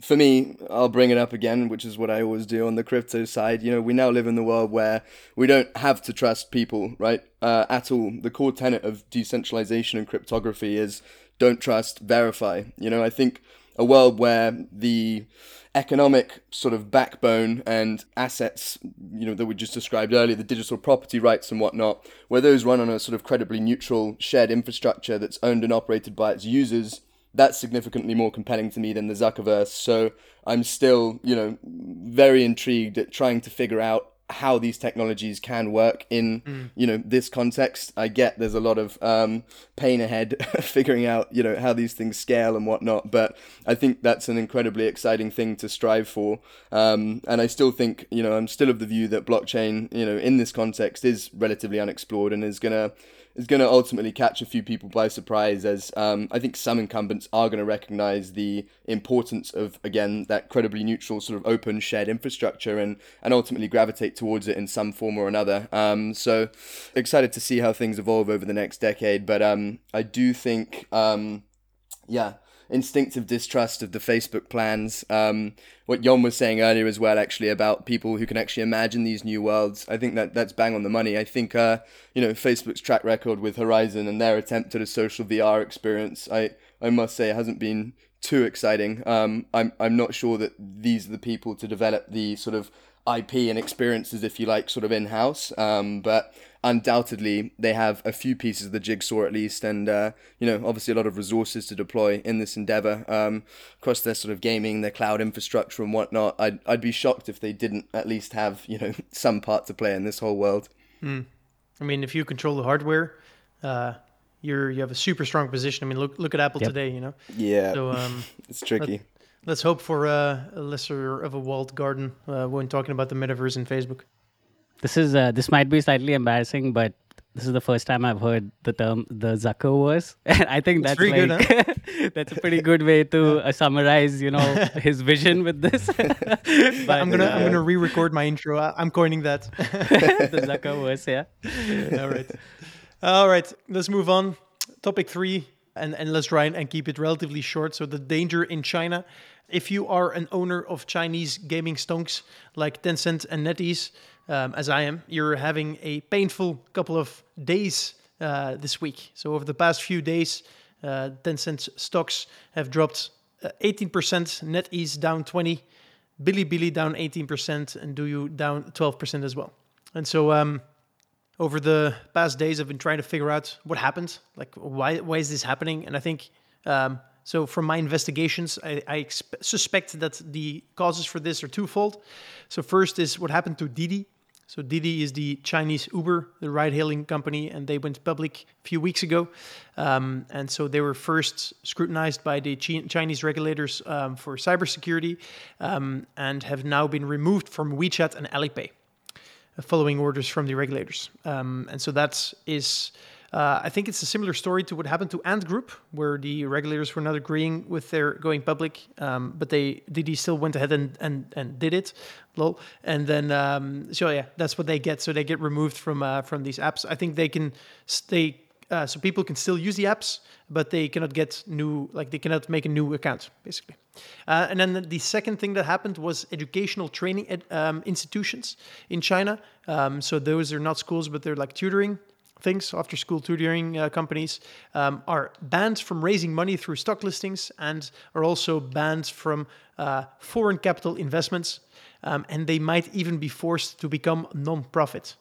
Speaker 4: for me, I'll bring it up again, which is what I always do on the crypto side. You know, we now live in the world where we don't have to trust people, right? Uh, at all. The core tenet of decentralization and cryptography is don't trust, verify. You know, I think a world where the economic sort of backbone and assets, you know, that we just described earlier, the digital property rights and whatnot, where those run on a sort of credibly neutral shared infrastructure that's owned and operated by its users, that's significantly more compelling to me than the Zuckerverse. So I'm still, you know, very intrigued at trying to figure out how these technologies can work in mm. you know this context i get there's a lot of um, pain ahead figuring out you know how these things scale and whatnot but i think that's an incredibly exciting thing to strive for um, and i still think you know i'm still of the view that blockchain you know in this context is relatively unexplored and is going to is going to ultimately catch a few people by surprise as um, I think some incumbents are going to recognize the importance of, again, that credibly neutral sort of open shared infrastructure and, and ultimately gravitate towards it in some form or another. Um, so excited to see how things evolve over the next decade. But um, I do think, um, yeah, instinctive distrust of the Facebook plans. Um, what Jon was saying earlier as well, actually, about people who can actually imagine these new worlds. I think that that's bang on the money. I think, uh, you know, Facebook's track record with Horizon and their attempt at a social VR experience, I, I must say, hasn't been too exciting. Um, I'm, I'm not sure that these are the people to develop the sort of IP and experiences, if you like, sort of in house. Um, but undoubtedly, they have a few pieces of the jigsaw at least, and uh, you know, obviously a lot of resources to deploy in this endeavor um, across their sort of gaming, their cloud infrastructure, and whatnot. I'd I'd be shocked if they didn't at least have you know some part to play in this whole world.
Speaker 2: Mm. I mean, if you control the hardware. Uh you're you have a super strong position. I mean, look look at Apple yep. today, you know.
Speaker 4: Yeah. So um, it's tricky.
Speaker 2: Let's hope for uh, a lesser of a walled garden uh, when talking about the metaverse and Facebook.
Speaker 3: This is uh, this might be slightly embarrassing, but this is the first time I've heard the term the Zuckerverse, and I think that's, that's like good, huh? that's a pretty good way to uh, summarize, you know, his vision with this.
Speaker 2: but, I'm gonna uh, I'm gonna re-record my intro. I'm coining that.
Speaker 3: the Zuckerverse,
Speaker 2: yeah. All right, all right. Let's move on. Topic three and, and let's try and keep it relatively short. So the danger in China, if you are an owner of Chinese gaming stonks like Tencent and NetEase, um, as I am, you're having a painful couple of days uh, this week. So over the past few days, uh, Tencent stocks have dropped uh, 18%, NetEase down 20, Bilibili down 18%, and DouYu down 12% as well. And so um, over the past days, I've been trying to figure out what happened. Like, why why is this happening? And I think um, so. From my investigations, I, I expe- suspect that the causes for this are twofold. So first is what happened to Didi. So Didi is the Chinese Uber, the ride-hailing company, and they went public a few weeks ago. Um, and so they were first scrutinized by the Chinese regulators um, for cybersecurity, um, and have now been removed from WeChat and Alipay following orders from the regulators. Um, and so that is, uh, I think it's a similar story to what happened to Ant Group, where the regulators were not agreeing with their going public, um, but they Didi still went ahead and, and, and did it. Lol. And then, um, so yeah, that's what they get. So they get removed from uh, from these apps. I think they can stay uh, so people can still use the apps, but they cannot get new, like they cannot make a new account, basically. Uh, and then the second thing that happened was educational training ed, um, institutions in China. Um, so those are not schools, but they're like tutoring things, after school tutoring uh, companies, um, are banned from raising money through stock listings and are also banned from uh, foreign capital investments. Um, and they might even be forced to become non-profit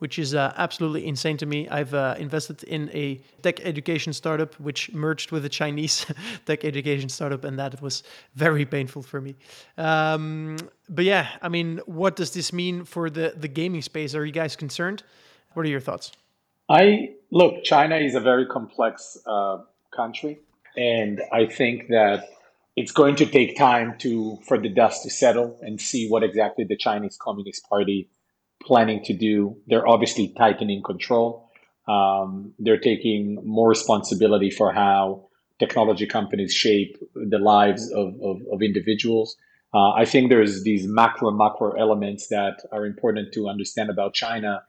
Speaker 2: which is uh, absolutely insane to me. I've uh, invested in a tech education startup which merged with a Chinese tech education startup, and that was very painful for me. Um, but yeah, I mean, what does this mean for the the gaming space? Are you guys concerned? What are your thoughts?
Speaker 1: I look, China is a very complex uh, country, and I think that it's going to take time to for the dust to settle and see what exactly the Chinese Communist Party planning to do. They're obviously tightening control. Um, they're taking more responsibility for how technology companies shape the lives of, of, of individuals. Uh, I think there's these macro macro elements that are important to understand about China.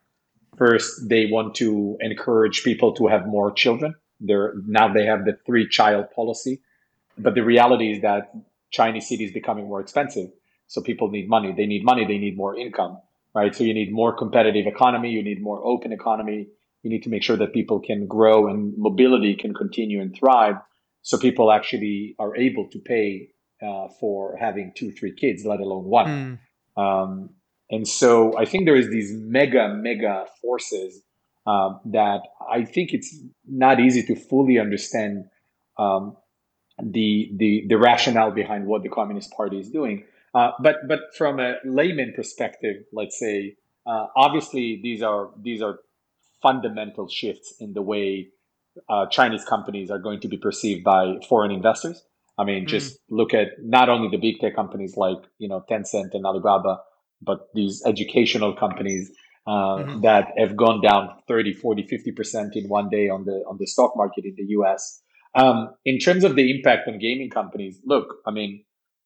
Speaker 1: First, they want to encourage people to have more children. They're, now they have the three child policy, but the reality is that Chinese city is becoming more expensive. So people need money. They need money. They need more income right? So you need more competitive economy, you need more open economy, you need to make sure that people can grow and mobility can continue and thrive so people actually are able to pay uh, for having two, three kids, let alone one. Mm. Um, and so I think there is these mega, mega forces um, that I think it's not easy to fully understand um, the, the the rationale behind what the Communist Party is doing. Uh, but but from a layman perspective, let's say, uh, obviously these are these are fundamental shifts in the way uh, Chinese companies are going to be perceived by foreign investors. I mean, mm. just look at not only the big tech companies like you know Tencent and Alibaba, but these educational companies uh, mm-hmm. that have gone down 30, 40, 50% in one day on the on the stock market in the US. Um, in terms of the impact on gaming companies, look, I mean,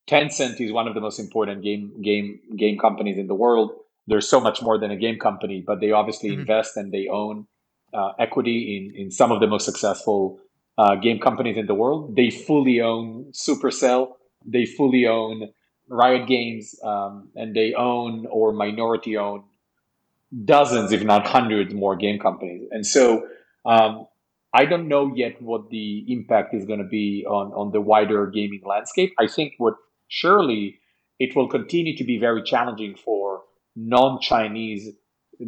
Speaker 1: Tencent is one of the most important game game game companies in the world. They're so much more than a game company, but they obviously mm-hmm. invest and they own uh, equity in in some of the most successful uh, game companies in the world. They fully own Supercell. They fully own Riot Games, um, and they own or minority own dozens, if not hundreds, more game companies. And so um, I don't know yet what the impact is going to be on, on the wider gaming landscape. I think what surely it will continue to be very challenging for non-Chinese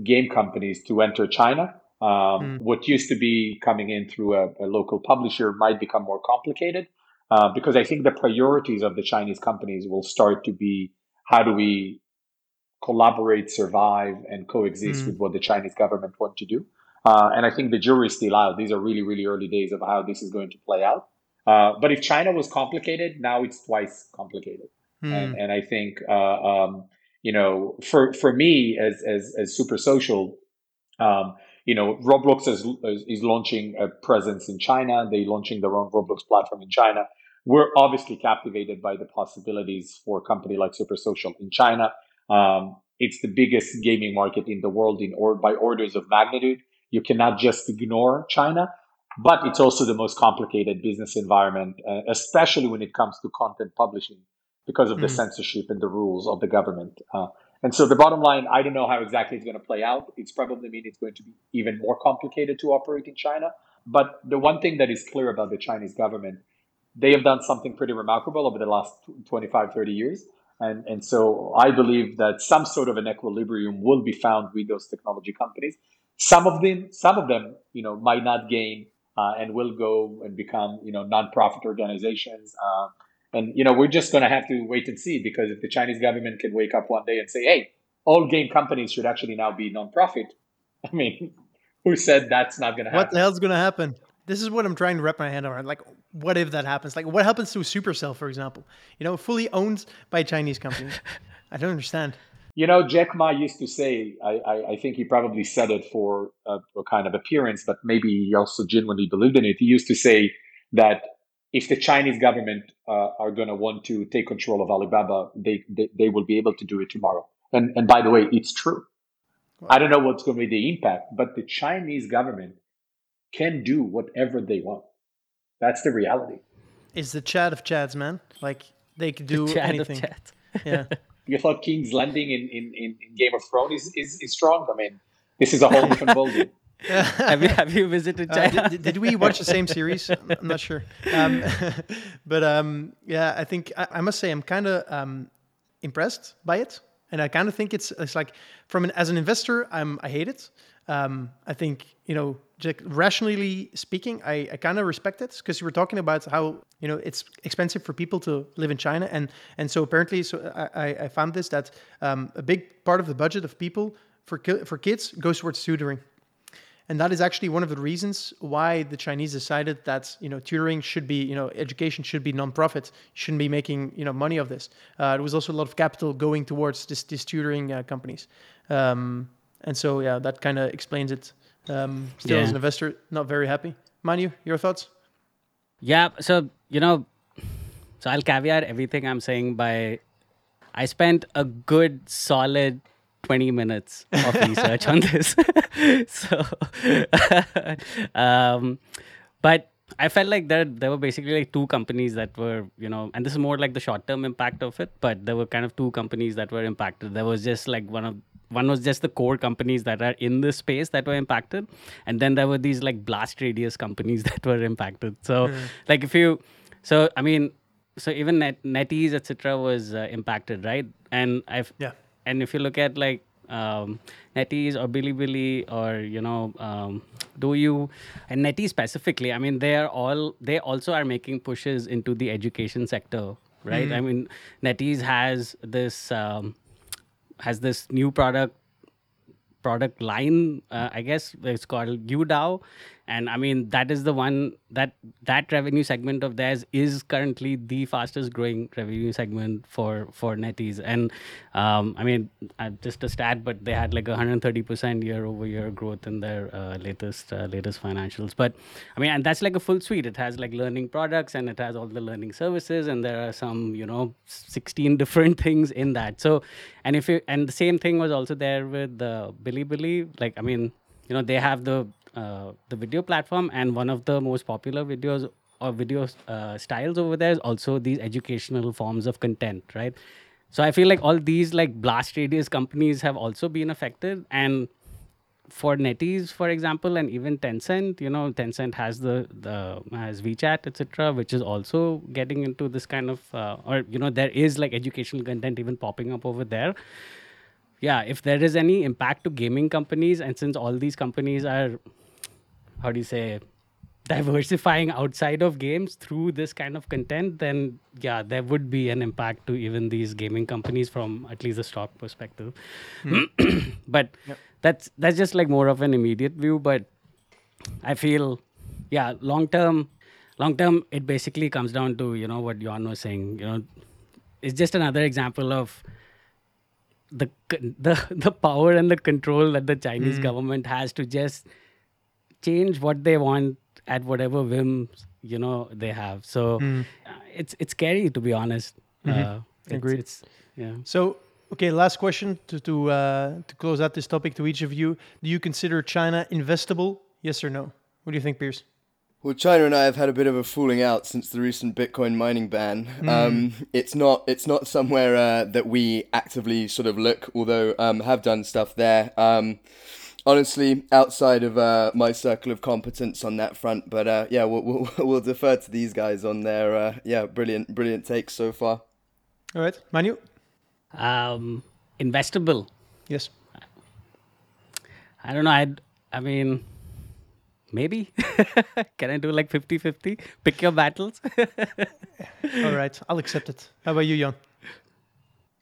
Speaker 1: game companies to enter China. Um, mm. What used to be coming in through a, a local publisher might become more complicated uh, because I think the priorities of the Chinese companies will start to be how do we collaborate, survive, and coexist mm. with what the Chinese government want to do. Uh, and I think the jury is still out. These are really, really early days of how this is going to play out. Uh, but if China was complicated, now it's twice complicated. Mm. And, and I think, uh, um, you know, for, for me as, as, as super social, um, you know, Roblox is, is launching a presence in China. They're launching their own Roblox platform in China. We're obviously captivated by the possibilities for a company like Super Social in China. Um, it's the biggest gaming market in the world in or by orders of magnitude. You cannot just ignore China, but it's also the most complicated business environment, uh, especially when it comes to content publishing because of mm. the censorship and the rules of the government. Uh, and so the bottom line, I don't know how exactly it's going to play out. It's probably mean it's going to be even more complicated to operate in China. But the one thing that is clear about the Chinese government, they have done something pretty remarkable over the last 25, 30 years. And, and so I believe that some sort of an equilibrium will be found with those technology companies. Some of them, some of them, you know, might not gain uh, and will go and become, you know, nonprofit organizations. Uh, and you know, we're just going to have to wait and see because if the Chinese government can wake up one day and say, "Hey, all game companies should actually now be nonprofit," I mean, who said that's not going to happen?
Speaker 2: What the hell's going to happen? This is what I'm trying to wrap my head around. Like, what if that happens? Like, what happens to Supercell, for example? You know, fully owned by a Chinese company. I don't understand.
Speaker 1: You know, Jack Ma used to say, I, I, I think he probably said it for a, a, kind of appearance, but maybe he also genuinely believed in it. He used to say that if the Chinese government uh, are going to want to take control of Alibaba, they, they, they, will be able to do it tomorrow. And, and by the way, it's true. Wow. I don't know what's going to be the impact, but the Chinese government can do whatever they want. That's the reality.
Speaker 2: It's the chat of Chads, man. Like they could do the anything. Yeah.
Speaker 1: you thought King's Landing in, in, in, Game of Thrones is, is, is strong. I mean, this is a whole different ballgame.
Speaker 3: have you have you visited China?
Speaker 2: Uh, did, did, we watch the same series? I'm not sure. Um, but um, yeah, I think I, I must say I'm kind of um, impressed by it, and I kind of think it's it's like from an as an investor, I'm I hate it. Um, I think you know, just rationally speaking, I, I kind of respect it because you were talking about how you know it's expensive for people to live in China, and and so apparently, so I, I found this that um, a big part of the budget of people for for kids goes towards tutoring. And that is actually one of the reasons why the Chinese decided that you know tutoring should be you know education should be non-profit, shouldn't be making you know money of this. Uh, there was also a lot of capital going towards this these tutoring uh, companies, um, and so yeah, that kind of explains it. Um, still, yeah. as an investor, not very happy. Mind you, your thoughts?
Speaker 3: Yeah, so you know, so I'll caveat everything I'm saying by I spent a good solid 20 minutes of research on this. so, um, but I felt like there there were basically like two companies that were, you know, and this is more like the short term impact of it, but there were kind of two companies that were impacted. There was just like one of one was just the core companies that are in this space that were impacted, and then there were these like blast radius companies that were impacted. So, mm. like if you, so I mean, so even Net, NetEase, etc., was uh, impacted, right? And I've
Speaker 2: Yeah.
Speaker 3: and if you look at like um, NetEase or Bilibili or you know um, DouYu and NetEase specifically, I mean they are all they also are making pushes into the education sector, right? I mean NetEase has this um, has this new product product line uh, i guess it's called Youdao and i mean that is the one that that revenue segment of theirs is currently the fastest growing revenue segment for for netease and um, i mean uh, just a stat but they had like 130% year over year growth in their uh, latest uh, latest financials. But i mean and that's like a full suite. It has like learning products and it has all the learning services and there are some you know 16 different things in that. So and if you and the same thing was also there with the Bilibili. like i mean you know they have the uh, the video platform and one of the most popular videos or video uh, styles over there is also these educational forms of content right so i feel like all these like blast radius companies have also been affected and for NetEase, for example, and even Tencent, you know, Tencent has the the has WeChat, etc., which is also getting into this kind of, uh, or you know, there is like educational content even popping up over there. Yeah, if there is any impact to gaming companies, and since all these companies are, how do you say, diversifying outside of games through this kind of content, then yeah, there would be an impact to even these gaming companies from at least a stock perspective. Hmm. but that's that's just like more of an immediate view. But I feel, yeah, long term, long term, it basically comes down to you know what Jan was saying. You know, it's just another example of the the the power and the control that the Chinese hmm. government has to just change what they want at whatever whims you know they have. So uh, it's it's scary to be honest. Uh, it's-
Speaker 2: Agreed.
Speaker 3: It's, yeah.
Speaker 2: So, okay, last question to to uh, to close out this topic to each of you. Do you consider China investable? Yes or no? What do you think, Piers?
Speaker 4: Well, China and I have had a bit of a falling out since the recent Bitcoin mining ban. Um, it's not it's not somewhere uh, that we actively sort of look, although um, have done stuff there. Um, honestly, outside of uh, my circle of competence on that front, but uh, yeah, we'll, we'll we'll defer to these guys on their uh, yeah brilliant brilliant takes so far.
Speaker 2: All right, Manu.
Speaker 3: Um, investable.
Speaker 2: Yes.
Speaker 3: I don't know. I I mean, maybe. Can I do like 50 50? Pick your battles.
Speaker 2: All right, I'll accept it. How about you, Jan?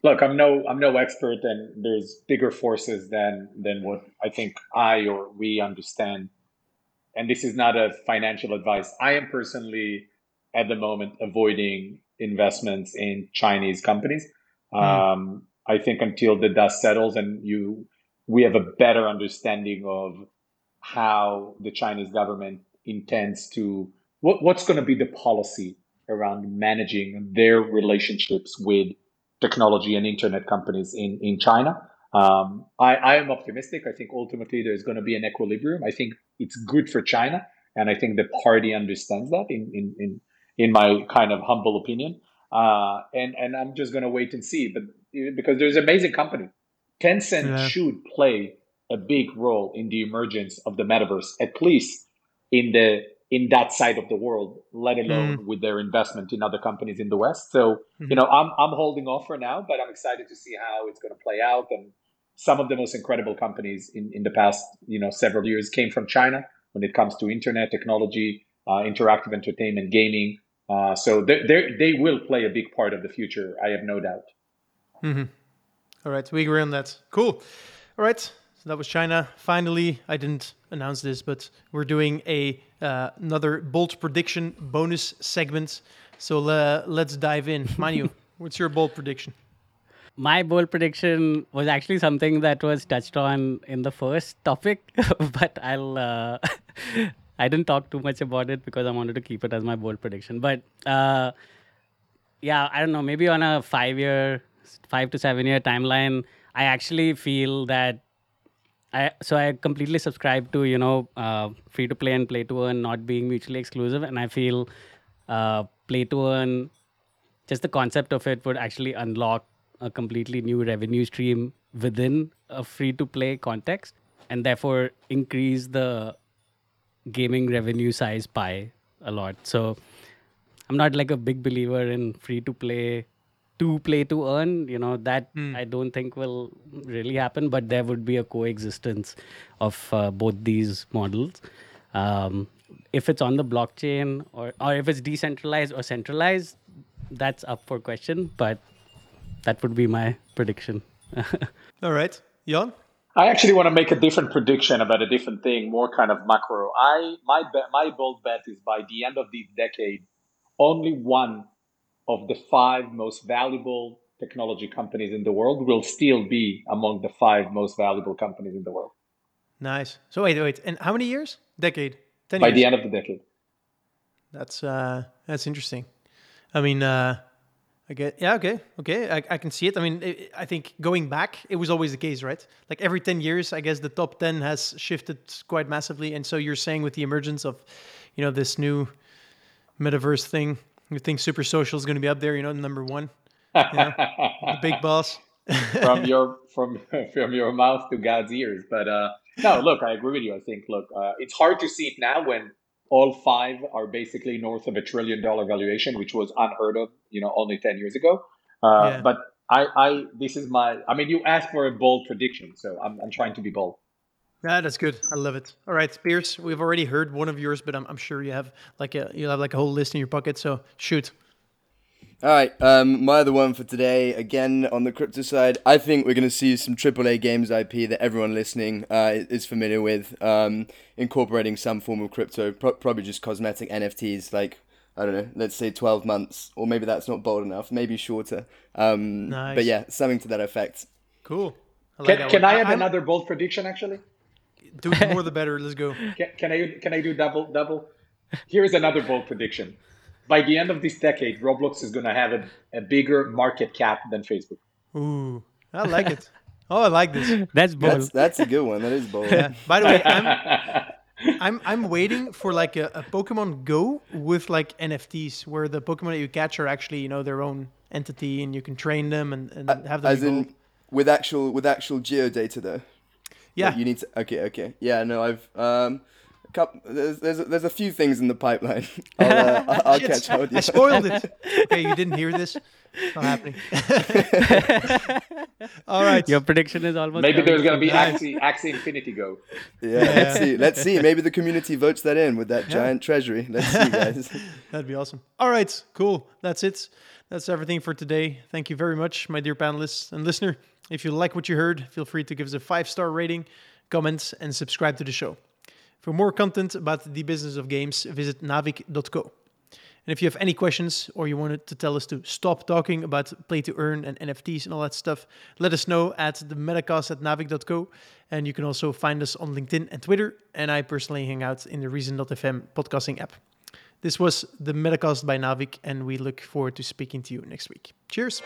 Speaker 1: Look, I'm no I'm no expert, and there's bigger forces than than what I think I or we understand. And this is not a financial advice. I am personally at the moment avoiding investments in Chinese companies. Um, I think until the dust settles and you we have a better understanding of how the Chinese government intends to what, what's going to be the policy around managing their relationships with technology and internet companies in, in China. Um, I, I am optimistic. I think ultimately there's going to be an equilibrium. I think it's good for China, and I think the party understands that. In in in, in my kind of humble opinion, uh, and and I'm just going to wait and see. But because there's amazing company, Tencent
Speaker 2: Yeah.
Speaker 1: should play a big role in the emergence of the metaverse, at least in the in that side of the world, let alone with their investment in other companies in the West. So, you know, I'm I'm holding off for now, but I'm excited to see how it's going to play out. And some of the most incredible companies in, in the past, you know, several years came from China when it comes to internet technology, uh, interactive entertainment, gaming. Uh, so they they they will play a big part of the future. I have no doubt.
Speaker 2: All right, we agree on that. Cool. All right, so that was China. Finally, I didn't announce this, but we're doing a uh, another bold prediction bonus segment. So uh, let's dive in. Manu, what's your bold prediction?
Speaker 3: My bold prediction was actually something that was touched on in the first topic, but I'll. Uh, I didn't talk too much about it because I wanted to keep it as my bold prediction. But uh, yeah, I don't know. Maybe on a five-year, five to seven-year timeline, I actually feel that I so I completely subscribe to you know uh, free to play and play to earn not being mutually exclusive, and I feel uh, play to earn just the concept of it would actually unlock a completely new revenue stream within a free to play context, and therefore increase the gaming revenue size pie a lot. So I'm not like a big believer in free to play to play to earn you know that i don't think will really happen but there would be a coexistence of uh, both these models um, if it's on the blockchain or, or if it's decentralized or centralized that's up for question but that would be my prediction
Speaker 2: All right, Jan.
Speaker 1: I actually want to make a different prediction about a different thing, more kind of macro. I my bet, my bold bet is by the end of this decade, only one of the five most valuable technology companies in the world will still be among the five most valuable companies in the world
Speaker 2: Nice. So wait, wait, and how many years? Decade. Ten
Speaker 1: by
Speaker 2: years.
Speaker 1: the end of the decade.
Speaker 2: That's uh, that's interesting. I mean, uh, I get yeah, okay, okay, I, I can see it. I mean, i I think going back, it was always the case, right? Like every ten years, I guess the top ten has shifted quite massively. And so you're saying with the emergence of, you know, this new metaverse thing, you think Super Social is going to be up there, you know, number one, you know, the big boss.
Speaker 1: from your from from your mouth to God's ears. But uh, no, look, I agree with you. I think look, uh, it's hard to see it now when all five are basically north of a trillion dollar valuation, which was unheard of, you know, only ten years ago. Uh,
Speaker 2: Yeah.
Speaker 1: But I, I, this is my. I mean, you asked for a bold prediction, so I'm, I'm trying to be bold.
Speaker 2: Yeah, that's good. I love it. All right, Piers, we've already heard one of yours, but I'm, I'm sure you have like a you have like a whole list in your pocket. So shoot.
Speaker 4: All right, um, my other one for today, again on the crypto side, I think we're going to see some AAA games IP that everyone listening uh, is familiar with, um, incorporating some form of crypto, pro- probably just cosmetic NFTs, like, I don't know, let's say 12 months, or maybe that's not bold enough, maybe shorter. Um,
Speaker 2: Nice.
Speaker 4: But yeah, something to that effect.
Speaker 2: Cool. I like
Speaker 1: Can,
Speaker 2: that
Speaker 1: can. I have
Speaker 2: I'm-
Speaker 1: another bold prediction? Actually,
Speaker 2: Do more the better. Let's go.
Speaker 1: can, can I can I do double double? Here's another bold prediction. By the end of this decade, Roblox is going to have a, a bigger market cap than Facebook.
Speaker 2: Ooh, I like it. Oh, I like this.
Speaker 3: that's bold
Speaker 4: That's, that's a good one. That is bold.
Speaker 2: Yeah. By the way, I'm I'm I'm waiting for like a, a Pokemon Go with like NFTs, where the Pokemon that you catch are actually you know their own entity, and you can train them and, and uh, have them
Speaker 4: As
Speaker 2: evolve.
Speaker 4: in, with actual with actual geodata though.
Speaker 2: Yeah.
Speaker 4: Like, you need to. Okay, okay. Yeah, no, I've um, a couple. There's there's a, there's a few things in the pipeline. I'll, uh, I'll, I'll catch up with you.
Speaker 2: I spoiled it. Okay, you didn't hear this. It's not happening. All right.
Speaker 3: your prediction is almost
Speaker 1: Maybe there's going to be
Speaker 2: Nice.
Speaker 1: Axie, Axie Infinity Go.
Speaker 4: Yeah, let's see. Let's see. Maybe the community votes that in with that giant treasury. Let's see, guys.
Speaker 2: That'd be awesome. All right, cool. That's it. That's everything for today. Thank you very much, my dear panelists and listener. If you like what you heard, feel free to give us a five star rating, comment, and subscribe to the show. For more content about the business of games, visit naavik.co. And if you have any questions or you wanted to tell us to stop talking about play to earn and NFTs and all that stuff, let us know at the metacast at naavik.co. And you can also find us on LinkedIn and Twitter. And I personally hang out in the Reason.fm podcasting app. This was the Metacast by Naavik, and we look forward to speaking to you next week. Cheers.